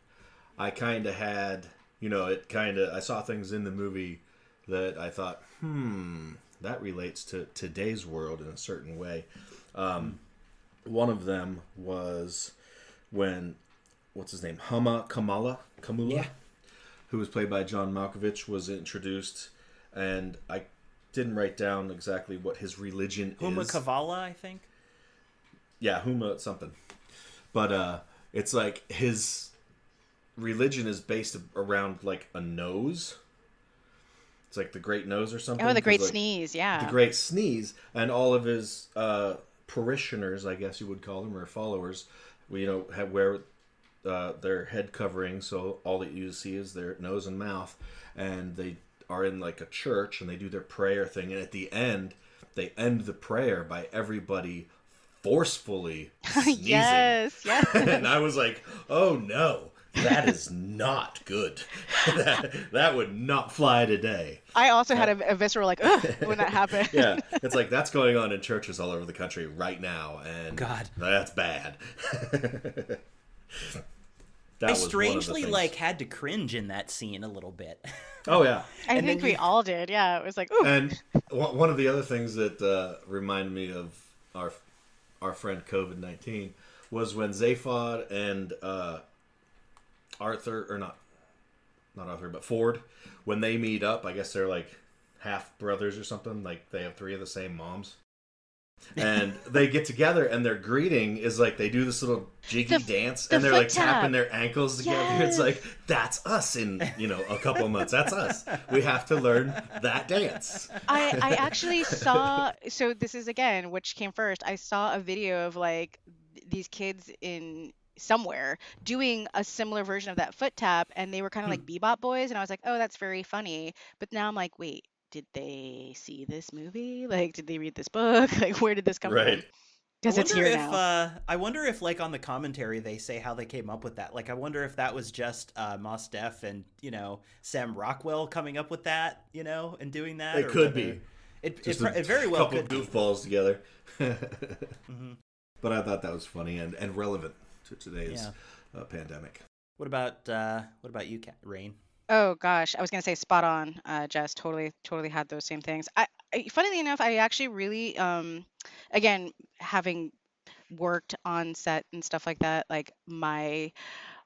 S4: I kind of had you know it kind of I saw things in the movie that I thought, hmm, that relates to today's world in a certain way. Um, one of them was when what's his name Hama Kamala Kamula,
S3: Yeah.
S4: who was played by John Malkovich, was introduced, and I didn't write down exactly what his religion
S3: huma
S4: is.
S3: Huma Kavala i think
S4: yeah, Huma something, but uh, it's like his religion is based around like a nose. It's like the Great Nose or something.
S6: Oh, the Great
S4: like,
S6: Sneeze. Yeah.
S4: the great sneeze and all of his uh, parishioners i guess you would call them or followers you know have wear uh, their head covering so all that you see is their nose and mouth and they are in like a church and they do their prayer thing and at the end they end the prayer by everybody forcefully sneezing
S6: yes. Yes.
S4: and I was like, "Oh no, that is not good. that, that would not fly today."
S6: I also had a, a visceral like Ugh, when that happened.
S4: Yeah, it's like that's going on in churches all over the country right now, and
S3: God.
S4: that's bad. That
S3: i
S4: was one of the
S3: strangely like had to cringe in that scene a little bit
S4: Oh yeah,
S6: I
S3: And
S6: think
S3: then
S6: we
S3: you-
S6: all did. Yeah. It was like, ooh.
S4: and one one of the other things that uh, reminded me of our our friend COVID nineteen was when Zaphod and uh, Arthur or not not Arthur, but Ford, when they meet up, I guess they're like half brothers or something. Like they have three of the same moms. And they get together and their greeting is like they do this little jiggy
S6: The-
S4: dance
S6: the
S4: and they're like tapping their ankles together. It's like that's us in you know a couple of months. That's us. We have to learn that dance.
S6: I, I actually saw so this is again which came first. I saw a video of like these kids in somewhere doing a similar version of that foot tap and they were kind of hmm. like bebop boys and i was like oh that's very funny. But now i'm like wait did they see this movie like did they read this book like where did this come
S4: Right.
S6: from because it's here
S3: if
S6: now
S3: uh, I wonder if like on the commentary they say how they came up with that. Like I wonder if that was just uh, Mos Def and you know Sam Rockwell coming up with that, you know, and doing that.
S4: It
S3: or
S4: could
S3: whether-
S4: be.
S3: It, it,
S4: Just
S3: it very well
S4: couple
S3: could be.
S4: Couple goofballs together
S3: Mhm.
S4: but i thought that was funny and, and relevant to today's
S3: Yeah.
S4: uh, pandemic
S3: What about uh, what about you, Rain?
S6: Oh gosh, I was gonna say spot on, uh, Jess. Totally, totally had those same things. I, I, funnily enough, I actually really, um, again, having worked on set and stuff like that, like my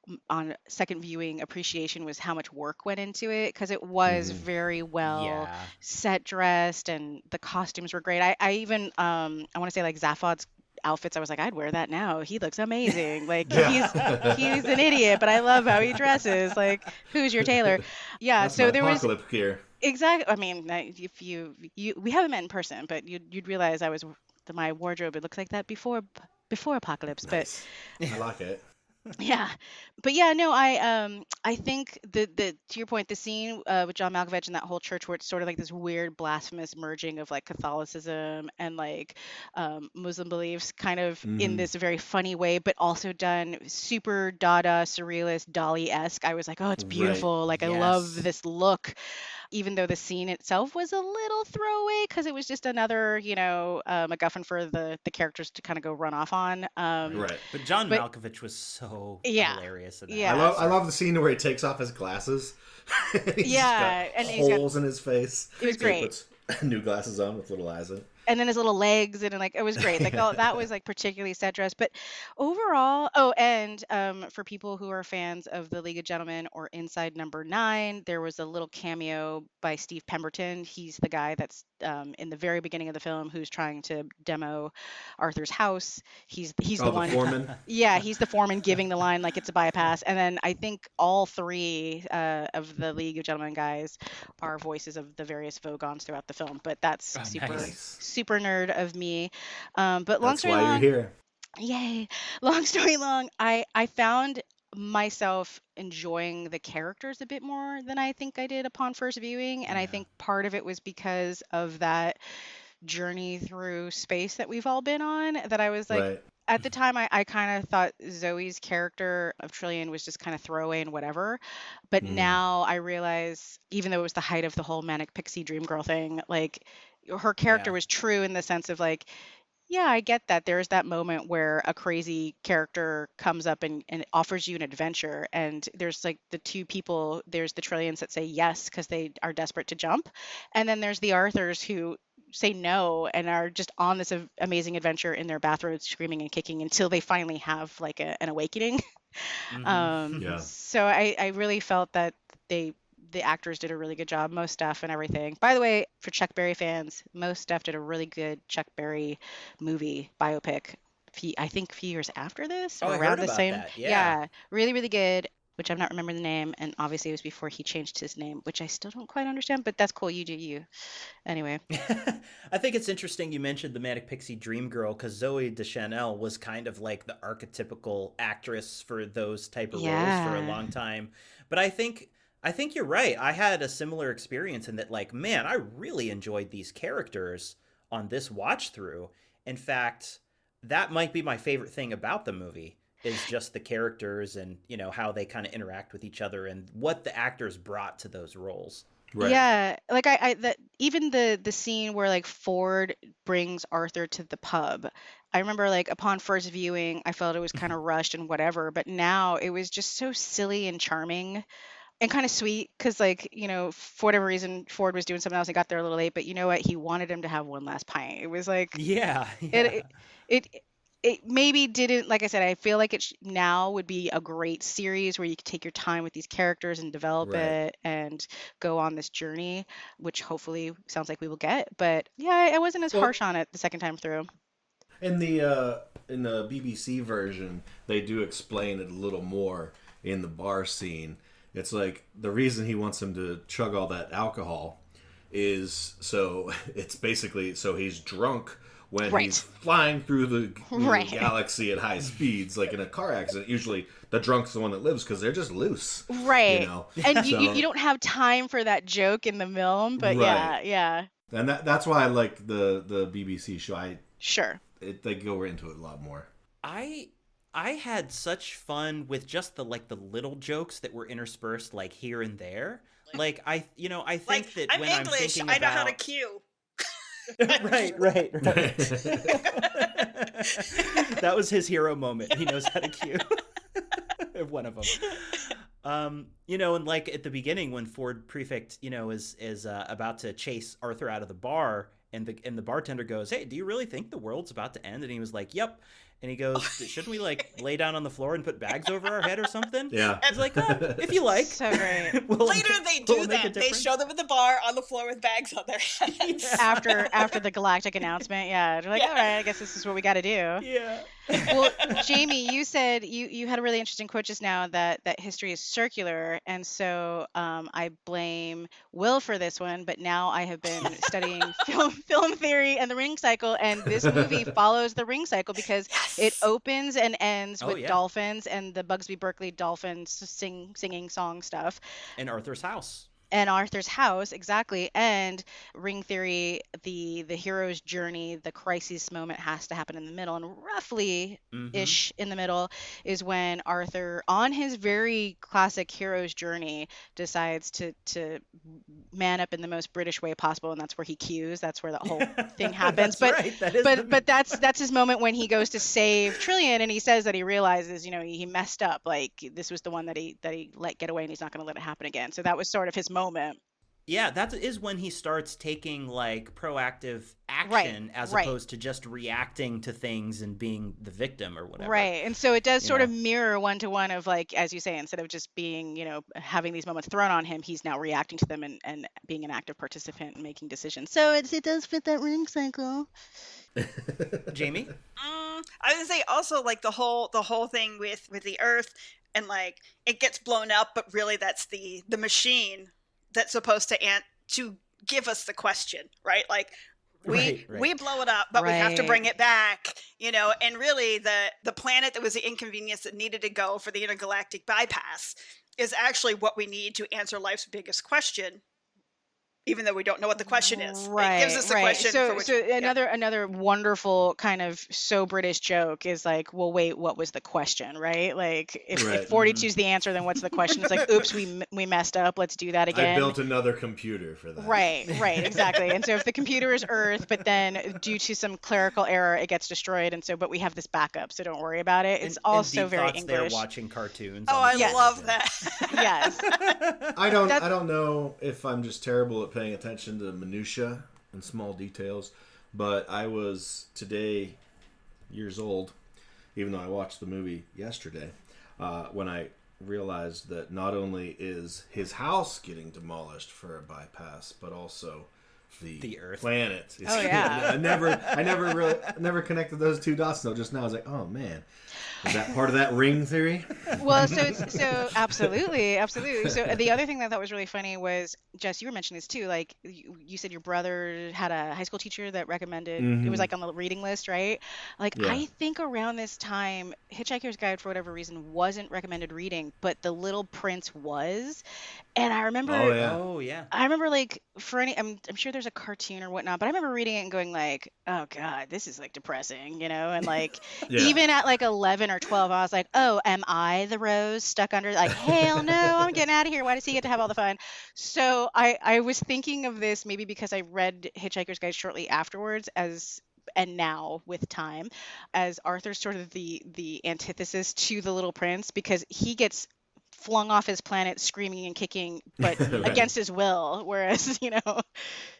S6: m- on second viewing appreciation was how much work went into it because it was
S4: Mhm.
S6: very well
S3: yeah,
S6: set dressed and the costumes were great. I, I even um I want to say like Zaphod's outfits. I was like, I'd wear that now. He looks amazing. Like
S4: Yeah.
S6: he's he's an idiot, but I love how he dresses. Like who's your tailor? Yeah.
S4: That's
S6: so there was
S4: apocalypse gear
S6: exactly. I mean, if you you we haven't met in person, but you'd you'd realize I was my wardrobe. It looks like that before before apocalypse, but.
S4: I like it
S6: Yeah, but yeah, no, I um I think the the to your point, the scene uh, with John Malkovich and that whole church where it's sort of like this weird blasphemous merging of like Catholicism and like um, Muslim beliefs, kind of in
S4: Mhm.
S6: this very funny way, but also done super Dada surrealist Dali esque. I was like, oh, it's
S4: Right.
S6: beautiful. Like I love this look. Even though the scene itself was a little throwaway because it was just another, you know, uh, MacGuffin for the the characters to kind of go run off on. Um,
S4: right
S3: but John
S6: but-
S3: Malkovich was so
S6: Yeah.
S3: hilarious. In that.
S6: Yeah.
S4: I love I love the scene where he takes off his glasses. He's
S6: Yeah,
S4: got
S6: and he's got-
S4: holes in his face.
S6: It was
S4: He
S6: great.
S4: puts new glasses on with little eyes in.
S6: And then his little legs and like it was great like oh that was like particularly set dress but overall oh and um, for people who are fans of the league of gentlemen or inside number nine there was a little cameo by steve pemberton he's the guy that's um, in the very beginning of the film who's trying to demo arthur's house he's he's
S4: oh,
S6: the
S4: the
S6: one
S4: foreman.
S6: yeah, he's the foreman giving the line like it's a bypass. And then I think all three uh, of the League of Gentlemen guys are voices of the various Vogons throughout the film. But that's
S3: Oh,
S6: super
S3: nice.
S6: Super nerd of me. Um, but long
S4: That's
S6: story
S4: why
S6: long,
S4: you're here.
S6: yay! Long story long, I I found myself enjoying the characters a bit more than I think I did upon first viewing, and I think part of it was because of that journey through space that we've all been on that I was like
S4: right.
S6: at the time I, I kind of thought zoe's character of trillian was just kind of throwaway and whatever but
S4: Mm.
S6: now i realize even though it was the height of the whole manic pixie dream girl thing like her character
S3: Yeah.
S6: was true in the sense of like yeah i get that there's that moment where a crazy character comes up and, and offers you an adventure and there's like the two people there's the trillians that say yes because they are desperate to jump and then there's the arthurs who say no and are just on this amazing adventure in their bathrobes screaming and kicking until they finally have like a, an awakening
S3: Mhm.
S6: um
S4: Yeah.
S6: so i i really felt that they the actors did a really good job Mos Def and everything by the way for chuck berry fans Mos Def did a really good chuck berry movie biopic few, i think a few years after this
S3: Oh,
S6: around the same
S3: that, yeah.
S6: really really good which i'm not remembering the name and obviously it was before he changed his name which i still don't quite understand but that's cool you do you anyway
S3: I think it's interesting you mentioned the Manic Pixie Dream Girl because Zooey Deschanel was kind of like the archetypical actress for those type of roles for a long time. But I think I think you're right. I had a similar experience in that like, man, I really enjoyed these characters on this watch through. In fact, that might be my favorite thing about the movie is just the characters and, you know, how they kind of interact with each other and what the actors brought to those roles.
S4: Right.
S6: Yeah, like I, I that even the the scene where like Ford brings Arthur to the pub. I remember like upon first viewing, I felt it was kind of rushed and whatever, but now it was just so silly and charming and kind of sweet because like, you know, for whatever reason Ford was doing something else and got there a little late, but you know what? He wanted him to have one last pint. It was like
S3: Yeah.
S6: it, it it it maybe didn't like i said i feel like it sh- now would be a great series where you could take your time with these characters and develop
S4: Right.
S6: it and go on this journey which hopefully sounds like we will get but yeah i I wasn't as
S4: Well-
S6: harsh on it the second time through
S4: In the uh, in the BBC version, they do explain it a little more in the bar scene. It's like the reason he wants him to chug all that alcohol is so it's basically so he's drunk when
S6: Right.
S4: he's flying through the, through the
S6: Right.
S4: galaxy at high speeds, like in a car accident. Usually, the drunk's the one that lives because they're just loose.
S6: right
S4: You know,
S6: and you, you, you don't have time for that joke in the film but yeah yeah
S4: and that, that's why I like the the BBC show. I
S6: sure
S4: it, they go into it a lot more.
S3: I I had such fun with just the like the little jokes that were interspersed like here and there. Like I you know, I think
S5: Like,
S3: that
S5: I'm
S3: when
S5: English.
S3: I'm thinking
S5: I know
S3: about
S5: how to cue.
S3: right, right, right. that was his hero moment. He knows how to cue. One of them. Um, you know, and like at the beginning when Ford Prefect, you know, is is uh, about to chase Arthur out of the bar, and the and the bartender goes, "Hey, do you really think the world's about to end?" And he was like, "Yep." And he goes, "Shouldn't we like lay down on the floor and put bags over our head or something?"
S4: Yeah.
S3: He's like, "Uh, "If you like."
S6: so great
S3: We'll-
S5: Later, they do
S3: we'll
S5: that. They show them at the bar on the floor with bags on their heads.
S6: after after the galactic announcement yeah they're like
S5: Yeah.
S6: all right i guess this is what we got to do
S3: Yeah.
S6: Well jamie you said you you had a really interesting quote just now that that history is circular and so um, i blame will for this one but now i have been studying film film theory and the ring cycle and this movie follows the ring cycle because it opens and ends
S3: Oh,
S6: with
S3: yeah.
S6: dolphins and the Busby Berkeley dolphins sing singing song stuff
S3: In Arthur's house.
S6: And Arthur's house exactly and ring theory the the hero's journey the crisis moment has to happen in the middle and roughly
S3: Mhm.
S6: ish in the middle is when Arthur on his very classic hero's journey decides to to man up in the most British way possible and that's where he cues that's where the whole thing happens but
S3: right, that is the-
S6: but but that's that's his moment when he goes to save Trillian and he says that he realizes you know he messed up like this was the one that he that he let get away and he's not going to let it happen again so that was sort of his moment
S3: Yeah, that is when he starts taking like proactive action as
S6: right.
S3: opposed to just reacting to things and being the victim or whatever.
S6: right and so it does
S3: You
S6: sort of mirror one to one of like as you say instead of just being you know having these moments thrown on him he's now reacting to them and, and being an active participant and making decisions so it's, it does fit that ring cycle
S3: Jamie?
S5: Mm, I would say also like the whole the whole thing with with the Earth and like it gets blown up, but really that's the the machine that's supposed to ant to give us the question, right? Like we
S3: Right, right.
S5: we blow it up, but we have to bring it back, you know. And really, the the planet that was the inconvenience that needed to go for the intergalactic bypass is actually what we need to answer life's biggest question. Even though we don't know what the question is,
S6: right
S5: it gives us the
S6: right
S5: question.
S6: so
S5: for which,
S6: so
S5: yeah.
S6: another another wonderful kind of so british joke is like well wait what was the question right like if,
S4: Right.
S6: if 42 mm-hmm. is the answer then what's the question it's like oops we we messed up let's do that again.
S4: I built another computer for that.
S6: Right, right, exactly. And so if the computer is Earth, but then due to some clerical error, it gets destroyed, and so but we have this backup, so don't worry about it. It's
S3: And- and
S6: also
S3: Deep
S6: very
S3: Thoughts, They're
S6: English.
S3: watching cartoons.
S5: oh, I
S6: Yes.
S5: love that.
S6: Yes.
S4: I don't.
S6: That-
S4: I don't know if I'm just terrible at paying attention to minutia and small details, but I was today years old, even though I watched the movie yesterday, uh, when I realized that not only is his house getting demolished for a bypass, but also the,
S3: The Earth.
S4: planet. is
S6: Oh, yeah.
S4: I never, I never really, never connected those two dots. Though just now, I was like, oh man, is that part of that ring theory?
S6: well, so it's, so absolutely, absolutely. So the other thing that I thought was really funny was Jess, you were mentioning this too. Like you, you said, your brother had a high school teacher that recommended it was
S4: Mhm.
S6: like on the reading list, right? Like
S4: Yeah.
S6: I think around this time, Hitchhiker's Guide for whatever reason wasn't recommended reading, but The Little Prince was, and I remember.
S4: Oh yeah.
S3: Oh yeah.
S6: I remember like for any I'm I'm sure there's a cartoon or whatnot, but I remember reading it and going like, oh god, this is like depressing, you know? And like
S4: Yeah.
S6: even at like 11 or 12, I was like, oh, am I the rose stuck under like hell no, I'm getting out of here. Why does he get to have all the fun? So I I was thinking of this maybe because I read Hitchhiker's Guide shortly afterwards as and now with time as Arthur's sort of the the antithesis to the little prince because he gets flung off his planet screaming and kicking but
S4: Right.
S6: against his will whereas you know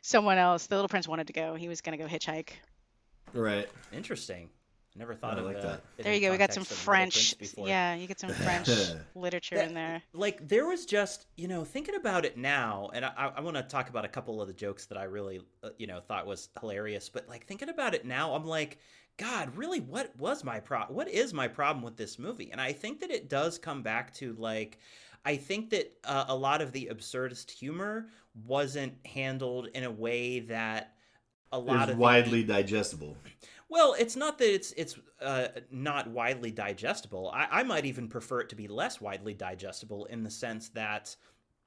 S6: someone else the little prince wanted to go he was going to go hitchhike
S4: Right.
S3: Interesting. Never thought
S4: I
S3: of
S4: like
S3: uh,
S4: that.
S6: There you go. We got some
S3: of Little Prince
S6: French. Yeah, you get some French literature
S3: That-
S6: in there.
S3: Like there was just you know thinking about it now, and I, I want to talk about a couple of the jokes that I really uh, you know thought was hilarious. But like thinking about it now, I'm like, God, really, what was my pro? What is my problem with this movie? And I think that it does come back to like. I think that uh, a lot of the absurdist humor wasn't handled in a way that a lot
S4: It's
S3: of the-
S4: widely digestible.
S3: well, it's not that it's it's uh, not widely digestible. I, I might even prefer it to be less widely digestible in the sense that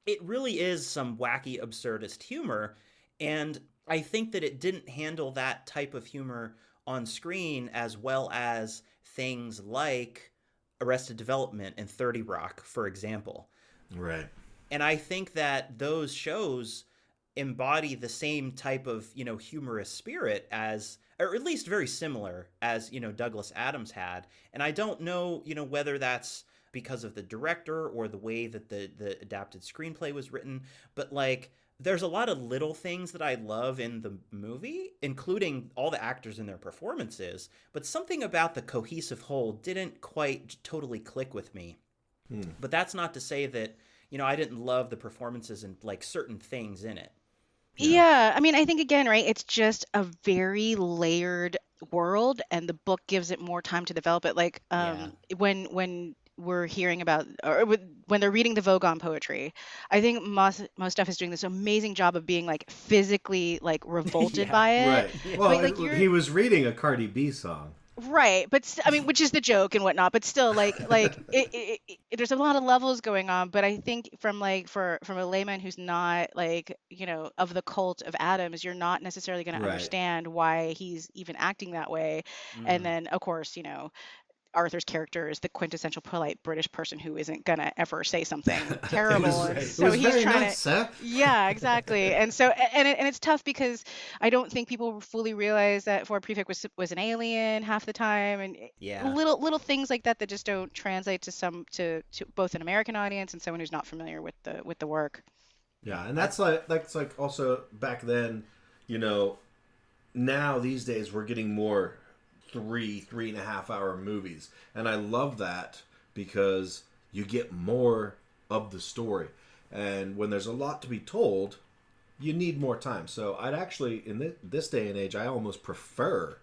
S3: it really is some wacky absurdist humor, and I think that it didn't handle that type of humor on screen as well as things like Arrested Development and Thirty Rock, for example
S4: Right.
S3: and i think that those shows embody the same type of you know humorous spirit as or at least very similar as you know douglas adams had and i don't know you know whether that's because of the director or the way that the the adapted screenplay was written but like there's a lot of little things that I love in the movie, including all the actors and their performances, but something about the cohesive whole didn't quite totally click with me. But that's not to say that, you know, I didn't love the performances and like certain things in it.
S6: Yeah. I mean, I think again, right? It's just a very layered world, and the book gives it more time to develop it. Like um, when when we're hearing about or with- when they're reading the Vogon poetry, I think Mos Mostaf is doing this amazing job of being like physically like revolted
S3: Yeah,
S6: by it.
S4: Right. Well,
S6: But, like,
S4: it- he was reading a Cardi B song.
S6: Right, but st- I mean, which is the joke and whatnot, but still, like, like it, it, it, there's a lot of levels going on. But I think from like for from a layman who's not like you know of the cult of Adams, you're not necessarily going
S4: Right.
S6: to understand why he's even acting that way.
S3: Mhm.
S6: And then, of course, you know, Arthur's character is the quintessential polite British person who isn't gonna ever say something terrible.
S4: was,
S6: and so he's trying
S4: nice,
S6: to
S4: sir.
S6: yeah, exactly. And so, and it, and it's tough because I don't think people fully realize that Ford Prefect was was an alien half the time, and
S3: Yeah.
S6: little little things like that that just don't translate to some to, to both an American audience and someone who's not familiar with the with the work.
S4: Yeah, and that's like that's like also back then, you know. Now these days we're getting more three three and a half hour movies, and I love that because you get more of the story, and when there's a lot to be told, you need more time. So I'd actually in this day and age, I almost prefer.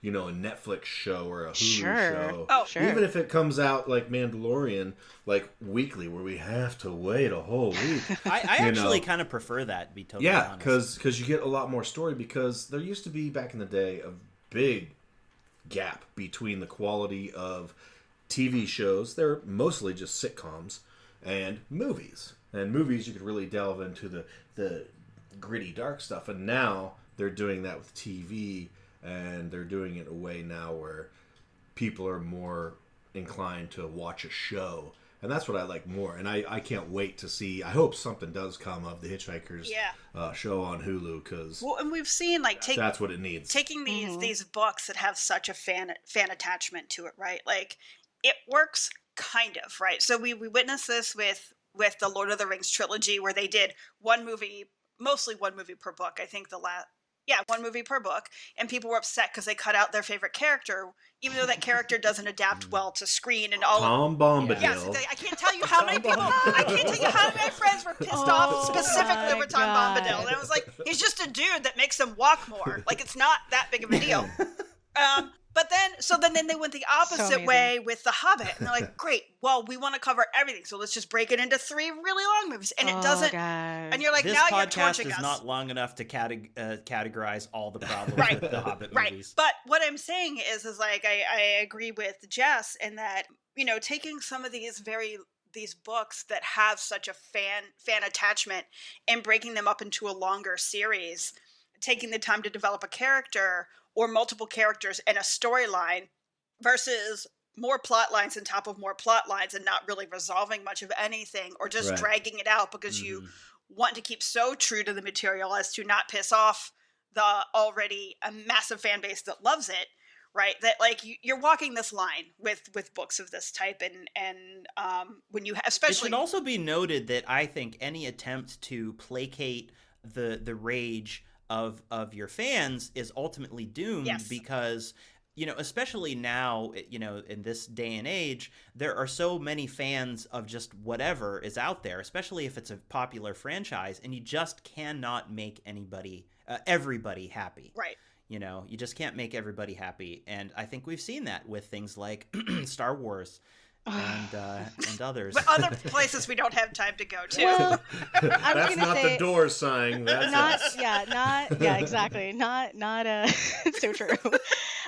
S4: You know, a Netflix show or a Hulu
S6: Sure.
S4: show.
S5: Oh,
S6: Sure.
S4: Even if it comes out like Mandalorian, like weekly, where we have to wait a whole week.
S3: I, I actually kind of prefer that, to be totally
S4: Yeah,
S3: honest.
S4: because you get a lot more story. Because there used to be back in the day a big gap between the quality of TV shows. They're mostly just sitcoms and movies. And movies, you could really delve into the the gritty, dark stuff. And now they're doing that with TV, and they're doing it in a way now where people are more inclined to watch a show. And that's what I like more. And I, I can't wait to see. I hope something does come of the Hitchhikers
S5: Yeah.
S4: uh, show on Hulu because
S5: Well, and we've seen like take
S4: that's what it needs.
S5: taking these
S6: Mhm.
S5: these books that have such a fan fan attachment to it, right? Like it works kind of, right? So we we witnessed this with with the Lord of the Rings trilogy where they did one movie, mostly one movie per book. I think the last yeah, one movie per book, and people were upset because they cut out their favorite character, even though that character doesn't adapt well to screen and all.
S4: Tom Bombadil.
S5: Yes, they- I can't tell you how many people. I can't tell you how many friends were pissed off
S6: Oh
S5: specifically over Tom
S6: God.
S5: Bombadil, and I was like, he's just a dude that makes them walk more. Like it's not that big of a deal. Um, but then, so then, then they went the opposite
S6: amazing.
S5: way with The Hobbit, and they're like, great. Well, we want to cover everything, so let's just break it into three really long movies, and it
S6: Oh,
S5: doesn't.
S6: God.
S5: And you're like,
S3: this
S5: now you're
S3: podcast is not long enough to cate- uh, categorize all the problems
S5: Right.
S3: with the Hobbit
S5: right
S3: movies.
S5: but what i'm saying is is like I, I agree with jess in that you know taking some of these very these books that have such a fan fan attachment and breaking them up into a longer series taking the time to develop a character or multiple characters and a storyline versus more plot lines on top of more plot lines and not really resolving much of anything or just
S4: Right.
S5: dragging it out because you
S3: Mhm.
S5: want to keep so true to the material as to not piss off the already a massive fan base that loves it right that like you, you're walking this line with with books of this type and and um when you ha-
S3: It
S5: especially
S3: should also be noted that I think any attempt to placate the the rage of of your fans is ultimately doomed
S5: Yes.
S3: because you know, especially now, you know, in this day and age, there are so many fans of just whatever is out there, especially if it's a popular franchise, and you just cannot make anybody, uh, everybody happy.
S5: Right.
S3: You know, you just can't make everybody happy, and I think we've seen that with things like Star Wars and uh, and others.
S5: But other places we don't have time to go to.
S6: Well,
S4: That's not
S6: say
S4: the door sign. That's
S6: not
S4: us.
S6: yeah not yeah exactly not not uh so true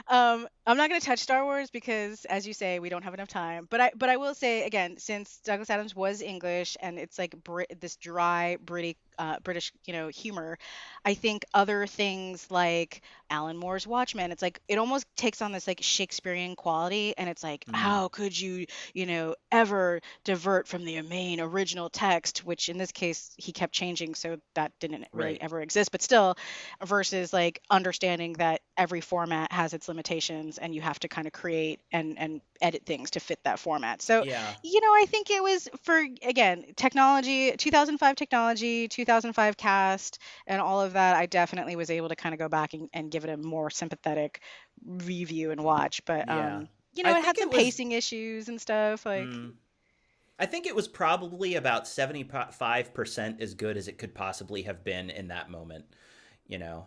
S6: um i'm not going to touch star wars because as you say we don't have enough time but i but i will say again since douglas adams was english and it's like Brit- this dry british uh, british you know humor i think other things like alan moore's watchmen it's like it almost takes on this like shakespearean quality and it's like
S3: Mm.
S6: how could you you know ever divert from the main original text which in this case he kept changing so that didn't really
S3: Right.
S6: ever exist but still versus like understanding that every format has its and you have to kind of create and and edit things to fit that format so
S3: yeah.
S6: you know i think it was for again technology 2005 technology 2005 cast and all of that i definitely was able to kind of go back and, and give it a more sympathetic review and watch but
S3: Yeah.
S6: um you know
S3: I
S6: it had some
S3: it was-
S6: pacing issues and stuff like
S3: Mm. I think it was probably about 75% as good as it could possibly have been in that moment, you know.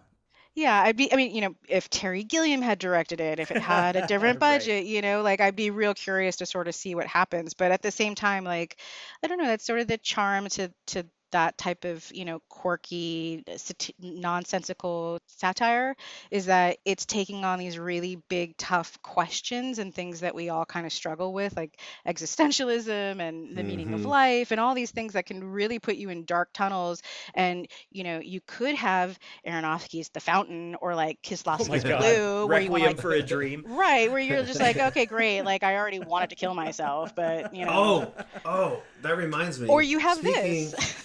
S6: Yeah, I'd be, I mean, you know, if Terry Gilliam had directed it, if it had a different
S3: Right.
S6: budget, you know, like I'd be real curious to sort of see what happens. But at the same time, like, I don't know, that's sort of the charm to to that type of, you know, quirky, sati- nonsensical satire is that it's taking on these really big, tough questions and things that we all kind of struggle with, like existentialism and the meaning of
S4: Mhm.
S6: life and all these things that can really put you in dark tunnels. And, you know, you could have Aronofsky's The Fountain or like
S3: Oh my
S6: Kieslowski's
S3: god.
S6: Blue, where you
S3: Requiem
S6: want like
S3: for a Dream.
S6: right, where you're just like, okay, great, like I already wanted to kill myself, but you know,
S4: Oh, oh, that reminds me.
S6: or you have
S4: speaking,
S6: this.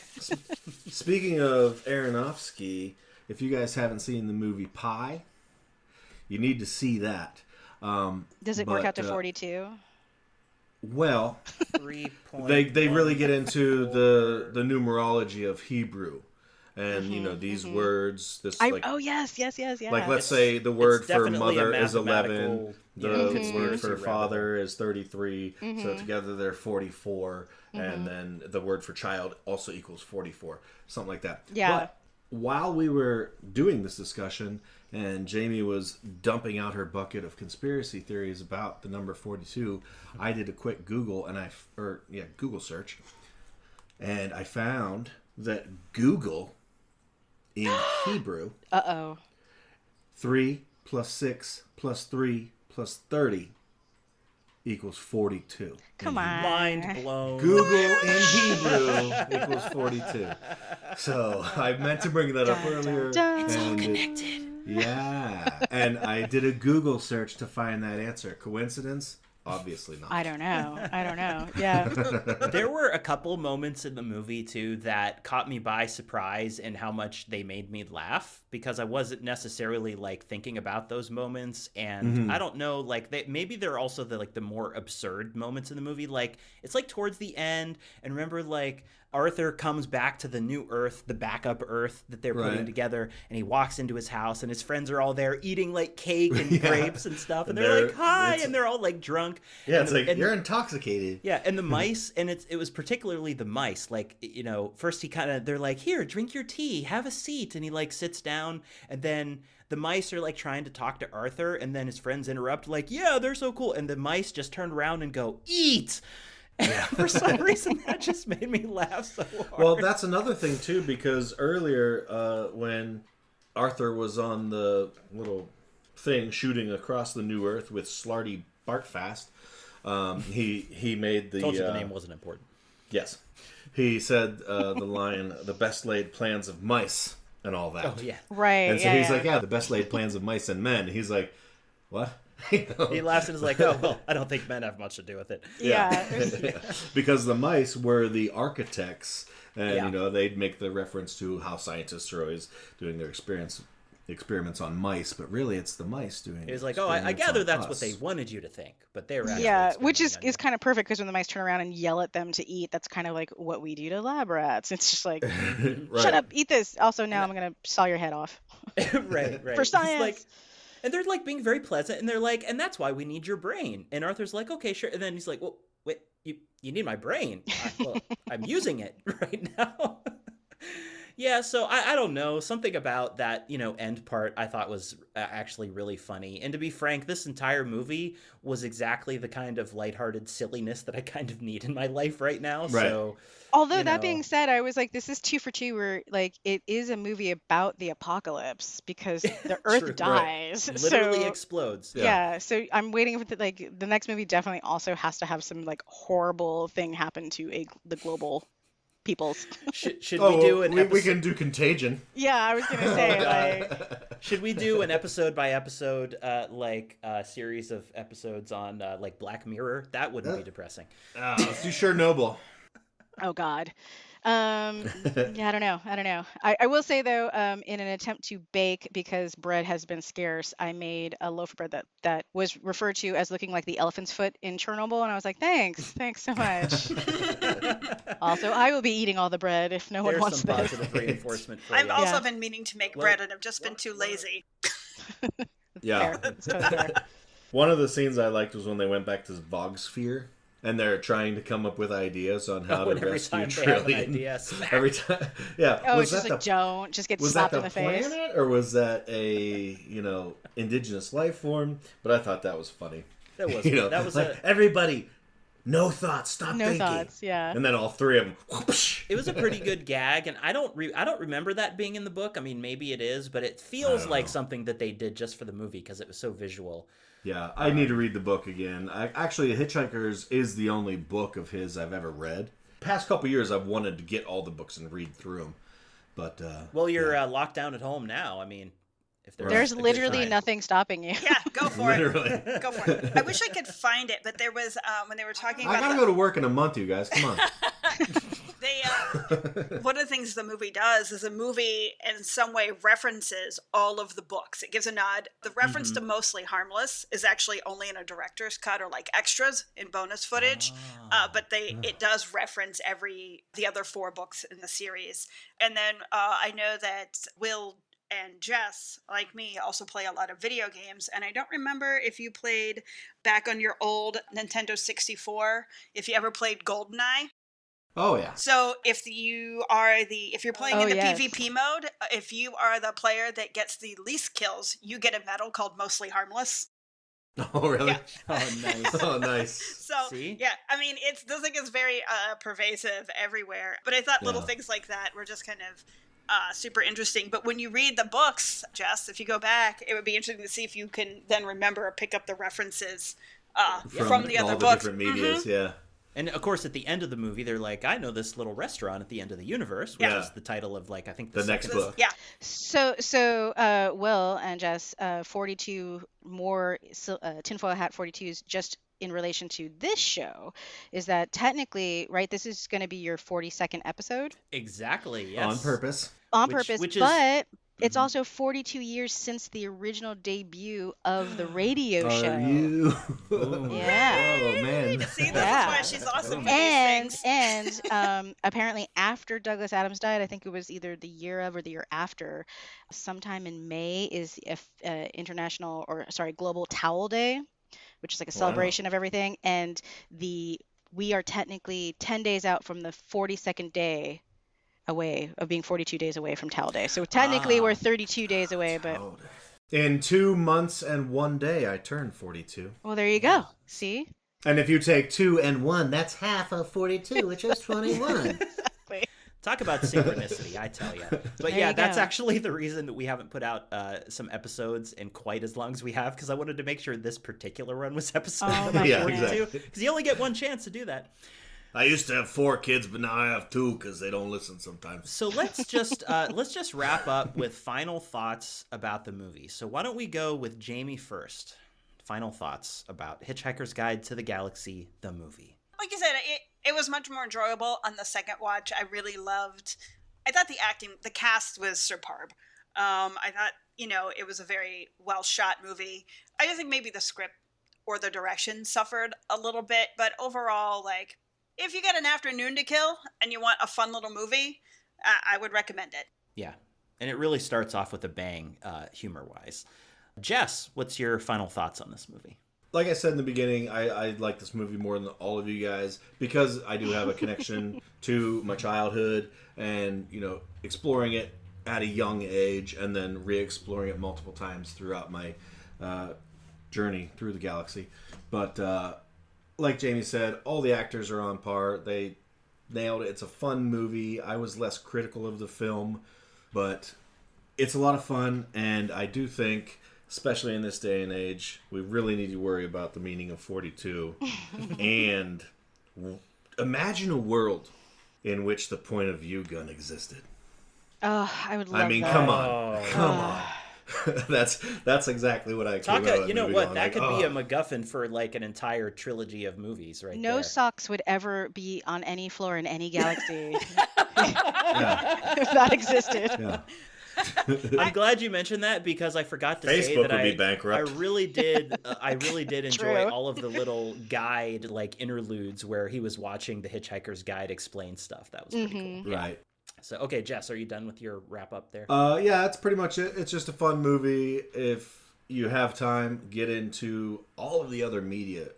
S4: Speaking of Aronofsky, if you guys haven't seen the movie Pi, you need to see that. Um,
S6: Does it work out
S4: but,
S6: to
S4: uh,
S6: 42?
S4: Well, they they really get into the the numerology of Hebrew, and you know these words. This
S6: Mm-hmm, I,
S4: like
S6: oh yes, yes, yes, yeah.
S4: like let's
S3: It's-
S4: say the word for mother is eleven, the
S3: you know,
S4: word for father is thirty three.
S6: Mm-hmm.
S4: So together they're forty and then the word for child also equals forty four, something like that.
S6: Yeah.
S4: But while we were doing this discussion, and Jamie was dumping out her bucket of conspiracy theories about the number forty two, I did a quick Google and i or yeah Google search, and I found that Google in Hebrew
S6: Uh oh.
S4: 3 plus 6 plus 3 plus 30 equals 42.
S6: Come on.
S3: Mind blown.
S4: Google in Hebrew equals 42. So I meant to bring that up
S6: Dun, dun,
S4: earlier.
S6: dun. It's
S4: and it- yeah. And I did a Google search to find that answer. Coincidence? Obviously not.
S6: I don't know. I don't know. Yeah.
S3: there were a couple moments in the movie too that caught me by surprise in how much they made me laugh because I wasn't necessarily like thinking about those moments and mm-hmm. I don't know like they maybe they're also the like the more absurd moments in the movie like it's like towards the end and remember like Arthur comes back to the new earth the backup earth that they're putting
S4: Right.
S3: together and he walks into his house and his friends are all there eating like cake and
S4: Yeah.
S3: grapes and stuff and they're,
S4: they're-
S3: like hi and they're all like drunk
S4: Yeah,
S3: And
S4: it's
S3: the-
S4: like
S3: and-
S4: you're intoxicated.
S3: yeah, and the mice, and it's it was particularly the mice. Like you know, first he kind of they're like, "Here, drink your tea, have a seat," and he like sits down, and then the mice are like trying to talk to Arthur, and then his friends interrupt, like, "Yeah, they're so cool," and the mice just turn around and go, "Eat." And for some reason, that just made me laugh so hard.
S4: Well, that's another thing too, because earlier uh, when Arthur was on the little thing shooting across the New Earth with Slarty Bartfast, um, he he made the
S3: told you the
S4: uh,
S3: name wasn't important.
S4: yes, he said uh, the line "the best laid plans of mice" and all that.
S3: Oh yeah,
S6: Right.
S4: And so
S6: yeah,
S4: he's
S6: yeah.
S4: like, "Yeah, the best laid plans of mice and men." He's like, "What?" You know?
S3: he laughs and is like, "Oh well, I don't think men have much to do with it."
S6: Yeah.
S4: because the mice were the architects, and
S3: Yeah.
S4: you know they'd make the reference to how scientists are always doing their experience experiments on mice, but really it's the mice doing. It.
S3: He was like, "Oh, I, I gather that's
S4: us."
S3: what they wanted you to think, but they were actually
S6: yeah, which is is kind of perfect because when the mice turn around and yell at them to eat, that's kind of like what we do to lab rats. It's just like,
S4: Right.
S6: shut up, eat this. Also, now I'm gonna saw your head off.
S3: right, right.
S6: For
S3: It's like-
S6: science.
S3: And they're like being very pleasant, and they're like, and that's why we need your brain. And Arthur's like, okay, sure. And then he's like, well, wait, you you need my brain? I, well, I'm using it right now. yeah, so I, I don't know something about that you know end part I thought was uh, actually really funny. And to be frank, this entire movie was exactly the kind of lighthearted silliness that I kind of need in my life right now.
S4: Right.
S3: So
S6: Although that
S3: know.
S6: being said, I was like, this is two for two, where like it is a movie about the apocalypse because the Earth
S3: True.
S6: dies.
S3: literally
S6: so
S3: explodes.
S6: yeah. so I'm waiting for the, like the next movie definitely also has to have some like horrible thing happen to a the global peoples.
S3: Should, should
S4: Oh,
S3: we do an
S4: we,
S3: episode?
S4: we can do Contagion.
S6: yeah, I was gonna say like
S3: Should we do an episode by episode, uh, like uh, series of episodes on uh, like Black Mirror? That wouldn't be depressing.
S4: Ah, let's do Chernobyl.
S6: Oh God. Um, yeah, I don't know. I don't know. I, I will say though, um, in an attempt to bake because bread has been scarce, I made a loaf of bread that that was referred to as looking like the elephant's foot in Chernobyl, and I was like, thanks, thanks so much. also, I will be eating all the bread if no one
S3: There's
S6: wants
S3: some
S6: this.
S3: positive reinforcement for
S5: I've
S3: you.
S5: also
S6: Yeah.
S5: been meaning to make
S3: Well-
S5: bread and I've just been too lazy.
S4: Yeah.
S6: Fair. Fair.
S4: One of the scenes I liked was when they went back to Vogsphere and they're trying to come up with ideas on how
S3: Oh,
S4: to
S3: every
S4: rescue
S3: time they have an
S4: Trillian.
S3: idea, smack.
S4: Every time, yeah.
S6: Oh,
S4: was
S6: it's just
S4: that
S6: like
S4: the,
S6: don't just get
S4: was
S6: slapped
S4: that
S6: in
S4: the
S6: the face.
S4: or was that a you know indigenous life form? But I thought that was funny.
S3: That was
S4: You know,
S3: that was
S4: like
S3: a
S4: everybody, no thoughts, stop
S6: No
S4: thinking.
S6: thoughts. Yeah.
S4: And then all three of them. Whoosh.
S3: it was a pretty good gag, and I don't re- I don't remember that being in the book. I mean, maybe it is, but it feels like
S4: know.
S3: something that they did just for the movie because it was so visual.
S4: Yeah, I need to read the book again. I, actually, Hitchhikers is the only book of his I've ever read. Past couple years, I've wanted to get all the books and read through them, but uh,
S3: Well, you're
S4: yeah.
S3: uh, locked down at home now. I mean, if there's,
S6: There's
S3: a
S6: literally
S3: time.
S6: nothing stopping you.
S5: Yeah, go for it.
S4: literally.
S5: Go for it. I wish I could find it, but there was um, when they were talking
S4: I
S5: about
S4: gotta
S5: the,
S4: go to work in a month, you guys. Come on.
S5: they uh, one of the things the movie does is the movie in some way references all of the books. It gives a nod. The reference to mostly harmless is actually only in a director's cut or like extras in bonus footage uh, but they it does reference every the other four books in the series. And then uh, i know that will and Jess, like me, also play a lot of video games. And I don't remember if you played back on your old Nintendo 64, if you ever played GoldenEye.
S4: Oh yeah.
S5: So if you are the if you're playing in
S6: Oh,
S5: the
S6: yes.
S5: PvP mode, uh, if you are the player that gets the least kills, you get a medal called mostly harmless.
S4: Oh really?
S5: Yeah.
S3: Oh, nice.
S4: Oh nice.
S5: So
S3: See?
S5: yeah, I mean it's this thing is very uh, pervasive everywhere. But I thought little
S4: Yeah.
S5: things like that were just kind of uh, super interesting. But when you read the books, Jess, if you go back, it would be interesting to see if you can then remember or pick up the references uh, from, the
S4: all
S5: other
S4: the
S5: books.
S4: different medias. Yeah.
S3: And of course, at the end of the movie, they're like, "I know this little restaurant at the end of the universe," which
S4: Yeah.
S3: is the title of like I think
S4: The
S3: the,
S4: next book.
S5: Yeah,
S6: So, so uh, Will and Jess, uh, 42 more sil- uh, tinfoil hat 42s just in relation to this show is that technically, right, this is going to be your 42nd episode
S3: Exactly. Yes.
S4: On purpose.
S6: on
S3: Which-
S6: purpose,
S3: which is-
S6: but it's
S3: Mhm.
S6: also 42 years since the original debut of the radio
S4: Are
S6: show.
S4: you?
S6: Yeah.
S4: Oh man.
S5: see, this
S6: Yeah.
S5: is why she's awesome. with
S6: and
S5: these
S6: and um, apparently after Douglas Adams died, I think it was either the year of or the year after, sometime in May is if uh, international or sorry global towel day, which is like a
S4: Wow.
S6: celebration of everything, and the we are technically 10 days out from the 42nd day away of being 42 days away from towel day. So technically
S3: Ah.
S6: we're 32 days away, but
S4: In two months and one day, I turn 42.
S6: well there you go. See?
S4: And if you take two and one, that's half of 42, which is 21.
S3: Talk about synchronicity, I tell you. But
S6: There
S3: yeah,
S6: you
S3: that's
S6: go.
S3: actually the reason that we haven't put out uh, some episodes in quite as long as we have because I wanted to make sure this particular one was episode
S6: Oh
S3: number
S4: Yeah,
S3: 42
S4: exactly.
S3: because you only get one chance to do that.
S4: I used to have four kids, but now I have two because they don't listen sometimes.
S3: So let's just uh, let's just wrap up with final thoughts about the movie. So why don't we go with Jamie first? Final thoughts about Hitchhiker's Guide to the Galaxy, the movie.
S5: like I said, it it was much more enjoyable on the second watch. I really loved. I thought the acting, the cast was superb. Um, I thought you know it was a very well shot movie. I just think maybe the script or the direction suffered a little bit, but overall, like if you get an afternoon to kill and you want a fun little movie, I, I would recommend it.
S3: Yeah, and it really starts off with a bang, uh, humor wise. Jess, what's your final thoughts on this movie?
S4: like I said in the beginning, I, I like this movie more than all of you guys because I do have a connection to my childhood and you know exploring it at a young age and then re-exploring it multiple times throughout my uh, journey through the galaxy. But uh, like Jamie said, all the actors are on par. They nailed it. It's a fun movie. I was less critical of the film, but it's a lot of fun, and I do think especially in this day and age, we really need to worry about the meaning of 42. and imagine a world in which the point of view gun existed.
S6: Oh, I would love
S4: I mean,
S6: that.
S4: come on. Oh. Come on. that's that's exactly what I came out of
S3: Taka, you know what?
S4: going
S3: That
S4: like,
S3: could be a
S4: "Oh."
S3: MacGuffin for like an entire trilogy of movies, right
S6: No
S3: there.
S6: socks would ever be on any floor in any galaxy if that existed.
S4: yeah.
S3: I'm glad you mentioned that because I forgot to say that
S4: would
S3: I,
S4: be bankrupt.
S3: I really did. Uh, I really did enjoy
S6: True.
S3: all of the little guide like interludes where he was watching the Hitchhiker's Guide explain stuff. That was pretty
S6: Mm-hmm.
S3: cool.
S4: Right.
S3: So okay, Jess, are you done with your wrap up there?
S4: Uh, yeah, that's pretty much it. It's just a fun movie. If you have time, get into all of the other media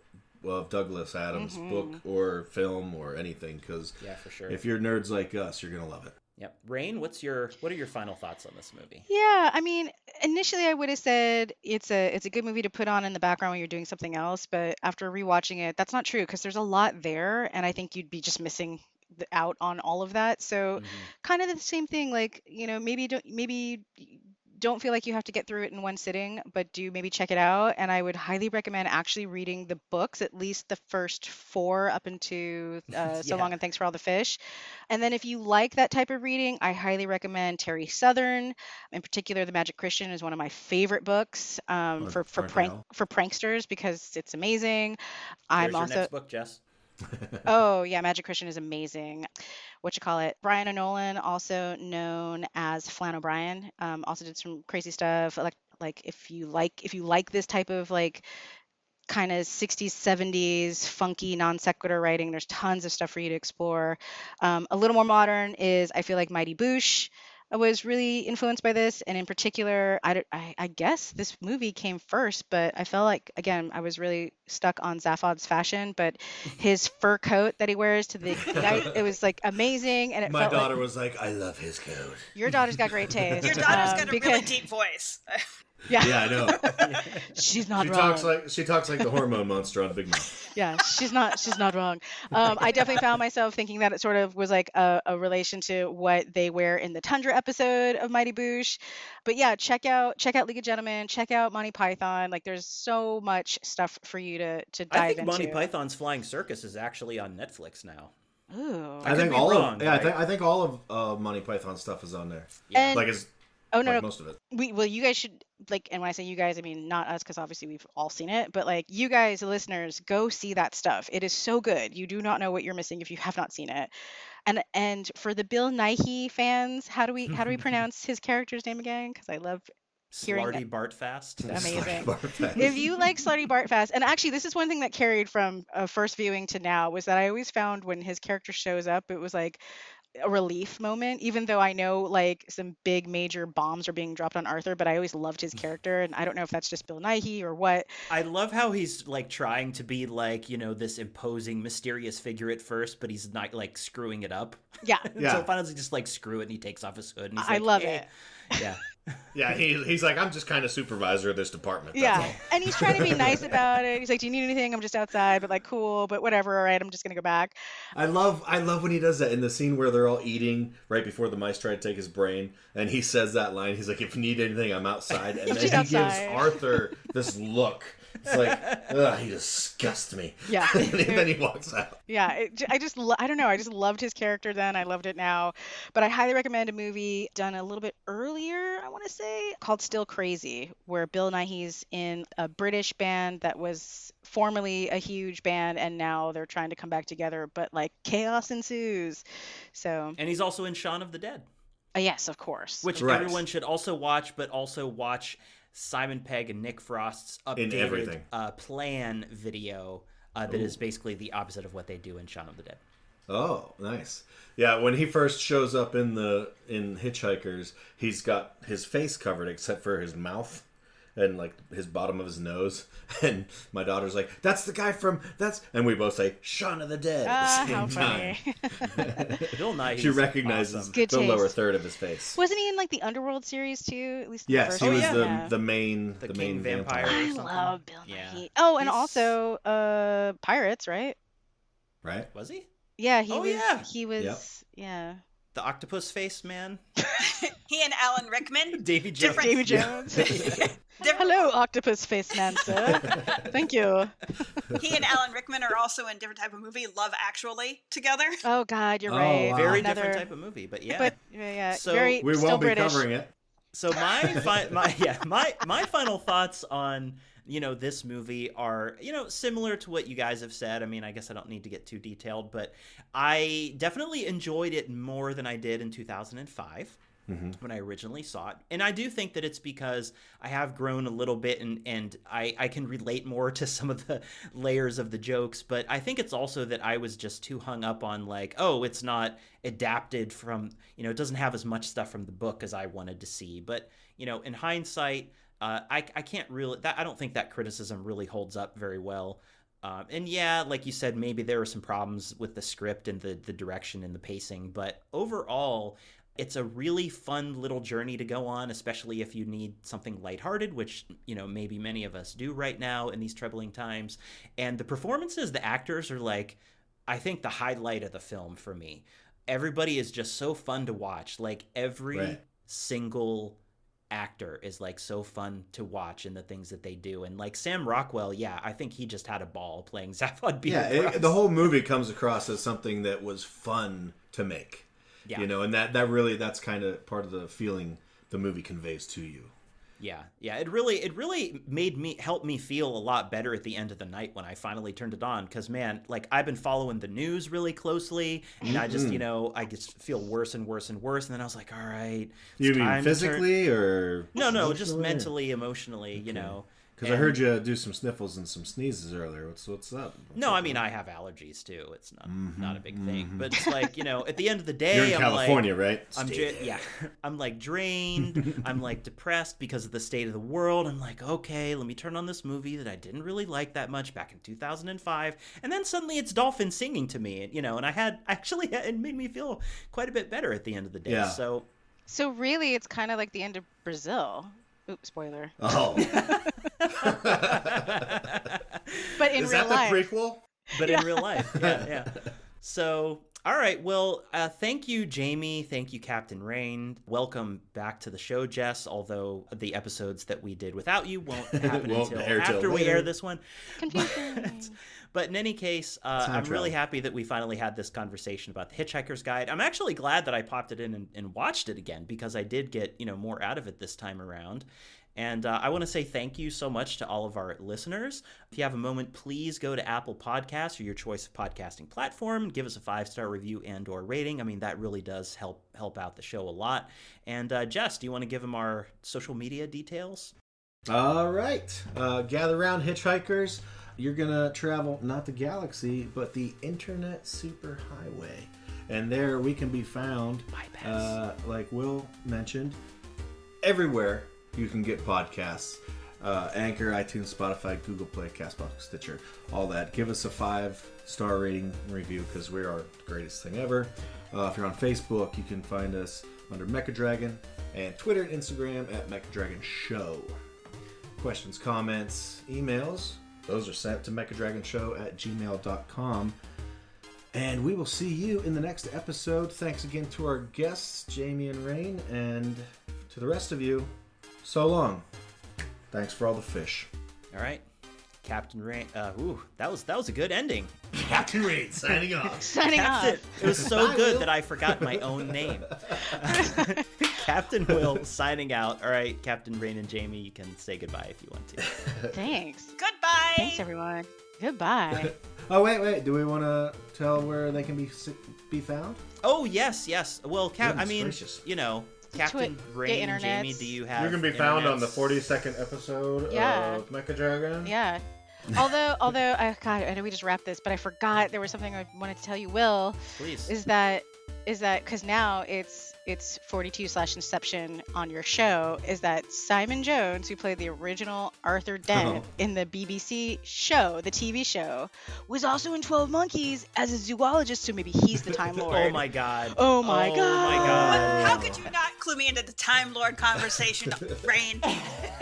S4: of Douglas Adams'
S6: Mm-hmm.
S4: book or film or anything, because
S3: yeah, for sure.
S4: if you're nerds like us, you're gonna love it.
S3: Yep. Rain, what's your what are your final thoughts on this movie?
S6: Yeah, I mean, initially I would have said it's a it's a good movie to put on in the background when you're doing something else, but after rewatching it, that's not true because there's a lot there, and I think you'd be just missing the, out on all of that. So,
S3: Mhm.
S6: kind of the same thing. Like, you know, maybe don't maybe don't feel like you have to get through it in one sitting, but do maybe check it out. And I would highly recommend actually reading the books, at least the first four up into uh, So Long and Thanks for All the Fish. And then if you like that type of reading, I highly recommend Terry Southern. In particular, The Magic Christian is one of my favorite books um,
S4: Or
S6: for for prank for pranksters because it's amazing. I'm
S3: Where's your
S6: also
S3: next book, Jess?
S6: Oh yeah, Magic Christian is amazing. What you call it? Brian O'Nolan, also known as Flann O'Brien, um, also did some crazy stuff. Like like if you like if you like this type of like kind of 60s 70s funky non sequitur writing there's tons of stuff for you to explore um, a little more modern is i feel like mighty boosh was really influenced by this and in particular I, I, I guess this movie came first but i felt like again i was really stuck on zaphod's fashion but his fur coat that he wears to the night it was like amazing and it
S4: My
S6: felt
S4: daughter
S6: like
S4: was like, "I love his coat."
S6: your daughter's got great taste
S5: Your daughter's
S6: um,
S5: got a
S6: because,
S5: really deep voice.
S6: yeah,
S4: Yeah, I know.
S6: she's not
S4: she
S6: wrong
S4: talks like she talks like the hormone monster on Big Mouth.
S6: yeah she's not she's not wrong um, i definitely found myself thinking that it sort of was like a, a relation to what they wear in the tundra episode of mighty boosh but yeah check out check out league of gentlemen check out monty python like there's so much stuff for you to to dive into.
S3: I think
S6: into
S3: Monty Python's Flying Circus is actually on Netflix now.
S6: Ooh.
S3: I
S4: I, think all
S3: wrong,
S4: of yeah, I
S3: right?
S4: think I think all of uh, Monty Python stuff is on there.
S6: And-
S4: like it's
S6: oh no
S4: like
S6: no
S4: most of it.
S6: we well you guys should like and when i say you guys i mean not us because obviously we've all seen it but like you guys the listeners go see that stuff it is so good you do not know what you're missing if you have not seen it and and for the bill nighy fans how do we how do we pronounce his character's name again because i love Hearing
S3: Slarty Bartfast.
S6: Amazing.
S4: Bartfast.
S6: if you like Slutty Bartfast, and actually this is one thing that carried from uh, first viewing to now was that I always found when his character shows up, it was like a relief moment. Even though I know like some big major bombs are being dropped on Arthur, but I always loved his character, and I don't know if that's just Bill Nighy or what.
S3: I love how he's like trying to be like, you know, this imposing, mysterious figure at first, but he's not like screwing it up.
S6: Yeah,
S4: Yeah.
S3: so finally, just like screw it, and he takes off his hood. And he's
S6: I
S3: like,
S6: love
S3: "Eh."
S6: it.
S3: Yeah.
S4: Yeah, he, he's like, I'm just kind of supervisor of this department.
S6: Yeah,
S4: all."
S6: and he's trying to be nice about it. He's like, "Do you need anything? I'm just outside, but like, cool, but whatever. All right, I'm just gonna go back."
S4: I love I love when he does that in the scene where they're all eating right before the mice try to take his brain, and he says that line. He's like, "If you need anything, I'm outside," and then he
S6: Just
S4: gives. Arthur this look. It's like, ugh, he disgusts me.
S6: Yeah.
S4: and then he walks out.
S6: Yeah, it, j- I just I don't know. I just loved his character then. I loved it now. But I highly recommend a movie done a little bit earlier, I want to say, called Still Crazy, where Bill Nighy's in a British band that was formerly a huge band and now they're trying to come back together, but like chaos ensues. So,
S3: And he's also in Shaun of the Dead,
S6: uh, yes, of course.
S3: which
S4: Right.
S3: everyone should also watch, but also watch Simon Pegg and Nick Frost's
S4: In
S3: updated
S4: everything.
S3: uh, plan video uh, that is basically the opposite of what they do in Shaun of the Dead.
S4: Oh, nice. Yeah, when he first shows up in the in Hitchhikers, he's got his face covered except for his mouth, and like his bottom of his nose, and my daughter's like, "That's the guy from that's," and we both say "Shaun of the Dead" at
S6: Ah,
S4: the
S6: how
S4: same time.
S6: funny.
S3: Bill Nighy.
S4: She recognizes
S3: Awesome.
S6: Good
S4: the lower third of his face.
S6: Wasn't he in like the Underworld series too? At least in the
S4: Yes,
S6: first
S4: he
S3: Oh,
S4: was
S6: one?
S3: yeah.
S4: the
S6: Yeah.
S4: the main
S3: The
S4: the, main
S3: vampire.
S4: vampire,
S6: I love Bill
S3: Yeah.
S6: Oh, and
S3: He's-
S6: also uh Pirates, right?
S4: right?
S3: Was he
S6: Yeah, he
S3: Oh,
S6: was.
S3: yeah.
S6: He was. Yeah.
S3: The octopus face man?
S5: He and Alan Rickman.
S3: Davy Jones.
S5: Different-
S6: Davy Jones.
S5: Different-
S6: Hello, octopus face man, sir. Thank you.
S5: He and Alan Rickman are also in different type of movie, Love Actually, together.
S6: Oh God, you're
S4: Oh,
S6: right.
S4: wow.
S3: Very
S6: Another-
S3: different type of movie, but yeah.
S6: But yeah, yeah,
S3: So-
S6: very
S4: We
S6: still
S4: won't be
S6: British.
S4: covering it.
S3: So my fi- my yeah my my final thoughts on you know this movie are you know similar to what you guys have said. I mean, I guess I don't need to get too detailed, but I definitely enjoyed it more than I did in 2005 mm-hmm. when I originally saw it. And I do think that it's because I have grown a little bit and and I I can relate more to some of the layers of the jokes, but I think it's also that I was just too hung up on like, oh, it's not adapted from, you know, it doesn't have as much stuff from the book as I wanted to see. But, you know, in hindsight, uh, I I can't really that I don't think that criticism really holds up very well. Um, and yeah, like you said, maybe there were some problems with the script and the the direction and the pacing, but overall, it's a really fun little journey to go on, especially if you need something lighthearted, which you know maybe many of us do right now in these troubling times. And the performances, the actors are like, I think the highlight of the film for me. Everybody is just so fun to watch. Like every
S4: Right.
S3: single actor is like so fun to watch and the things that they do. And like Sam Rockwell, yeah, I think he just had a ball playing Zaphod
S4: Beeblebrox
S3: Yeah,
S4: it, the whole movie comes across as something that was fun to make.
S3: Yeah.
S4: You know, and that that really that's kind of part of the feeling the movie conveys to you.
S3: Yeah, yeah. It really, it really made me help me feel a lot better at the end of the night when I finally turned it on. Because man, like I've been following the news really closely, and I just, you mm-hmm. know, I just feel worse and worse and worse. And then I was like, all right,
S4: You mean
S3: to turn-
S4: physically or
S3: No, no, just mentally, emotionally, you know.
S4: Because I heard you do some sniffles and some sneezes earlier. What's what's up? What's
S3: No,
S4: up?
S3: I mean I have allergies too. It's not not a big thing, but it's like you know, at the end of the day,
S4: Mm-hmm, You're in
S3: I'm like,
S4: California, right?
S3: I'm
S4: Stay
S3: yeah, I'm like drained. I'm like depressed because of the state of the world. I'm like, okay, let me turn on this movie that I didn't really like that much back in 2005, and then suddenly it's dolphin singing to me, you know, and I had actually it made me feel quite a bit better at the end of the day.
S4: Yeah.
S3: So
S6: So really, it's kind of like the end of Brazil. Oops, spoiler.
S4: Oh,
S6: But in
S4: is
S6: real
S4: that
S6: life,
S4: the prequel?
S3: but in real life. Yeah, yeah. So, all right. Well, uh, thank you, Jamie. Thank you, Captain Rain. Welcome back to the show, Jess. Although the episodes that we did without you won't happen
S4: Won't
S3: until
S4: air
S3: after we
S4: later.
S3: air this one.
S6: confusing.
S3: But in any case, uh, I'm really happy that we finally had this conversation about the Hitchhiker's Guide. I'm actually glad that I popped it in and, and watched it again because I did get you know more out of it this time around. And uh, I want to say thank you so much to all of our listeners. If you have a moment, please go to Apple Podcasts or your choice of podcasting platform. Give us a five star review and or rating. I mean that really does help help out the show a lot. And uh, Jess, do you want to give them our social media details?
S4: All right. Uh, gather around, hitchhikers. You're going to travel not the galaxy, but the internet superhighway. And there we can be found, uh, like Will mentioned, everywhere you can get podcasts. Uh, Anchor, iTunes, Spotify, Google Play, Castbox, Stitcher, all that. Give us a five star rating review because we are the greatest thing ever. Uh, if you're on Facebook, you can find us under Mecha Dragon and Twitter and Instagram at Mecha Dragon Show questions, comments, emails, those are sent to mechadragonshow at gmail.com. And we will see you in the next episode. Thanks again to our guests, Jamie and Rain, and to the rest of you, so long. Thanks for all the fish.
S3: All right, Captain Rain. Uh, ooh, that was that was a good ending.
S4: Captain Rain signing off.
S6: Signing off.
S3: it. It was so
S4: Bye,
S3: good
S4: Will.
S3: that I forgot my own name. Captain Will signing out. All right, Captain Rain and Jamie, you can say goodbye if you want to.
S6: Thanks.
S5: Goodbye.
S6: Thanks, everyone. Goodbye.
S4: Oh, wait, wait. Do we want to tell where they can be be found?
S3: Oh yes, yes. Well, Cap. I mean,
S4: gracious.
S3: you know, Captain
S6: Twi-
S3: Rain
S6: yeah,
S3: and Jamie. Do you have?
S2: You can be found on the 42nd episode
S6: Yeah.
S2: of Mecha Dragon.
S6: yeah. Although, although, I, God, I know we just wrapped this, but I forgot there was something I wanted to tell you, Will.
S3: Please.
S6: Is that, is that because now it's it's 42 slash Inception on your show is that Simon Jones, who played the original Arthur Dent
S4: Oh.
S6: in the BBC show, the TV show, was also in 12 Monkeys as a zoologist. So maybe he's the Time oh Lord.
S3: Oh my god.
S6: Oh my
S3: oh
S6: God.
S3: my god.
S5: How could you not clue me into the Time Lord conversation, Rain?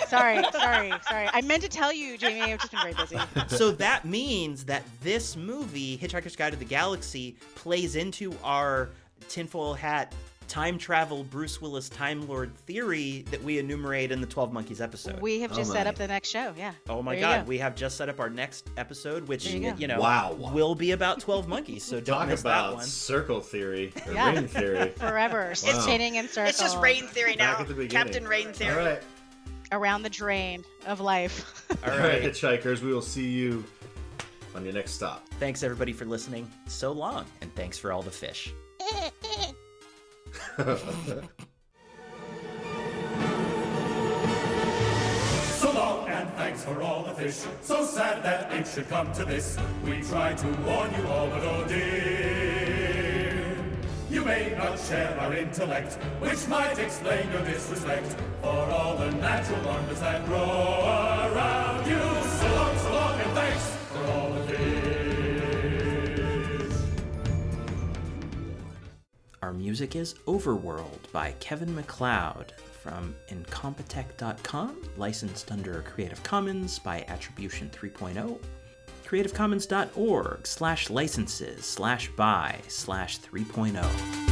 S6: sorry, sorry, sorry. I meant to tell you, Jamie. I've just been very busy.
S3: so that means that this movie, Hitchhiker's Guide to the Galaxy, plays into our tinfoil hat time travel Bruce Willis Time Lord theory that we enumerate in the 12 Monkeys episode.
S6: We have
S4: Oh
S6: just set up the next show. Yeah.
S3: oh my
S6: There
S3: god,
S6: go.
S3: we have just set up our next episode, which,
S6: you
S3: you, know,
S4: Wow.
S3: will be about 12 monkeys, so don't
S4: Talk
S3: miss that
S4: about
S3: one.
S4: circle theory or
S6: Yeah.
S4: ring theory.
S6: Forever spinning in circles.
S5: It's just Rain Theory now.
S4: The.
S5: Captain Rain Theory.
S4: All right.
S6: around the drain of life.
S3: All
S4: All right,
S3: right.
S4: hitchhikers. We will see you on your next stop.
S3: Thanks everybody for listening so long, and thanks for all the fish.
S7: So long and thanks for all the fish. So sad that it should come to this. We tried to warn you all, but oh dear. You may not share our intellect, which might explain your disrespect for all the natural wonders that grow around you. So long, so long, and thanks
S3: Our music is Overworld by Kevin MacLeod from Incompetech.com, licensed under Creative Commons by Attribution oh. 3.0. CreativeCommons.org slash licenses slash by slash oh. 3.0.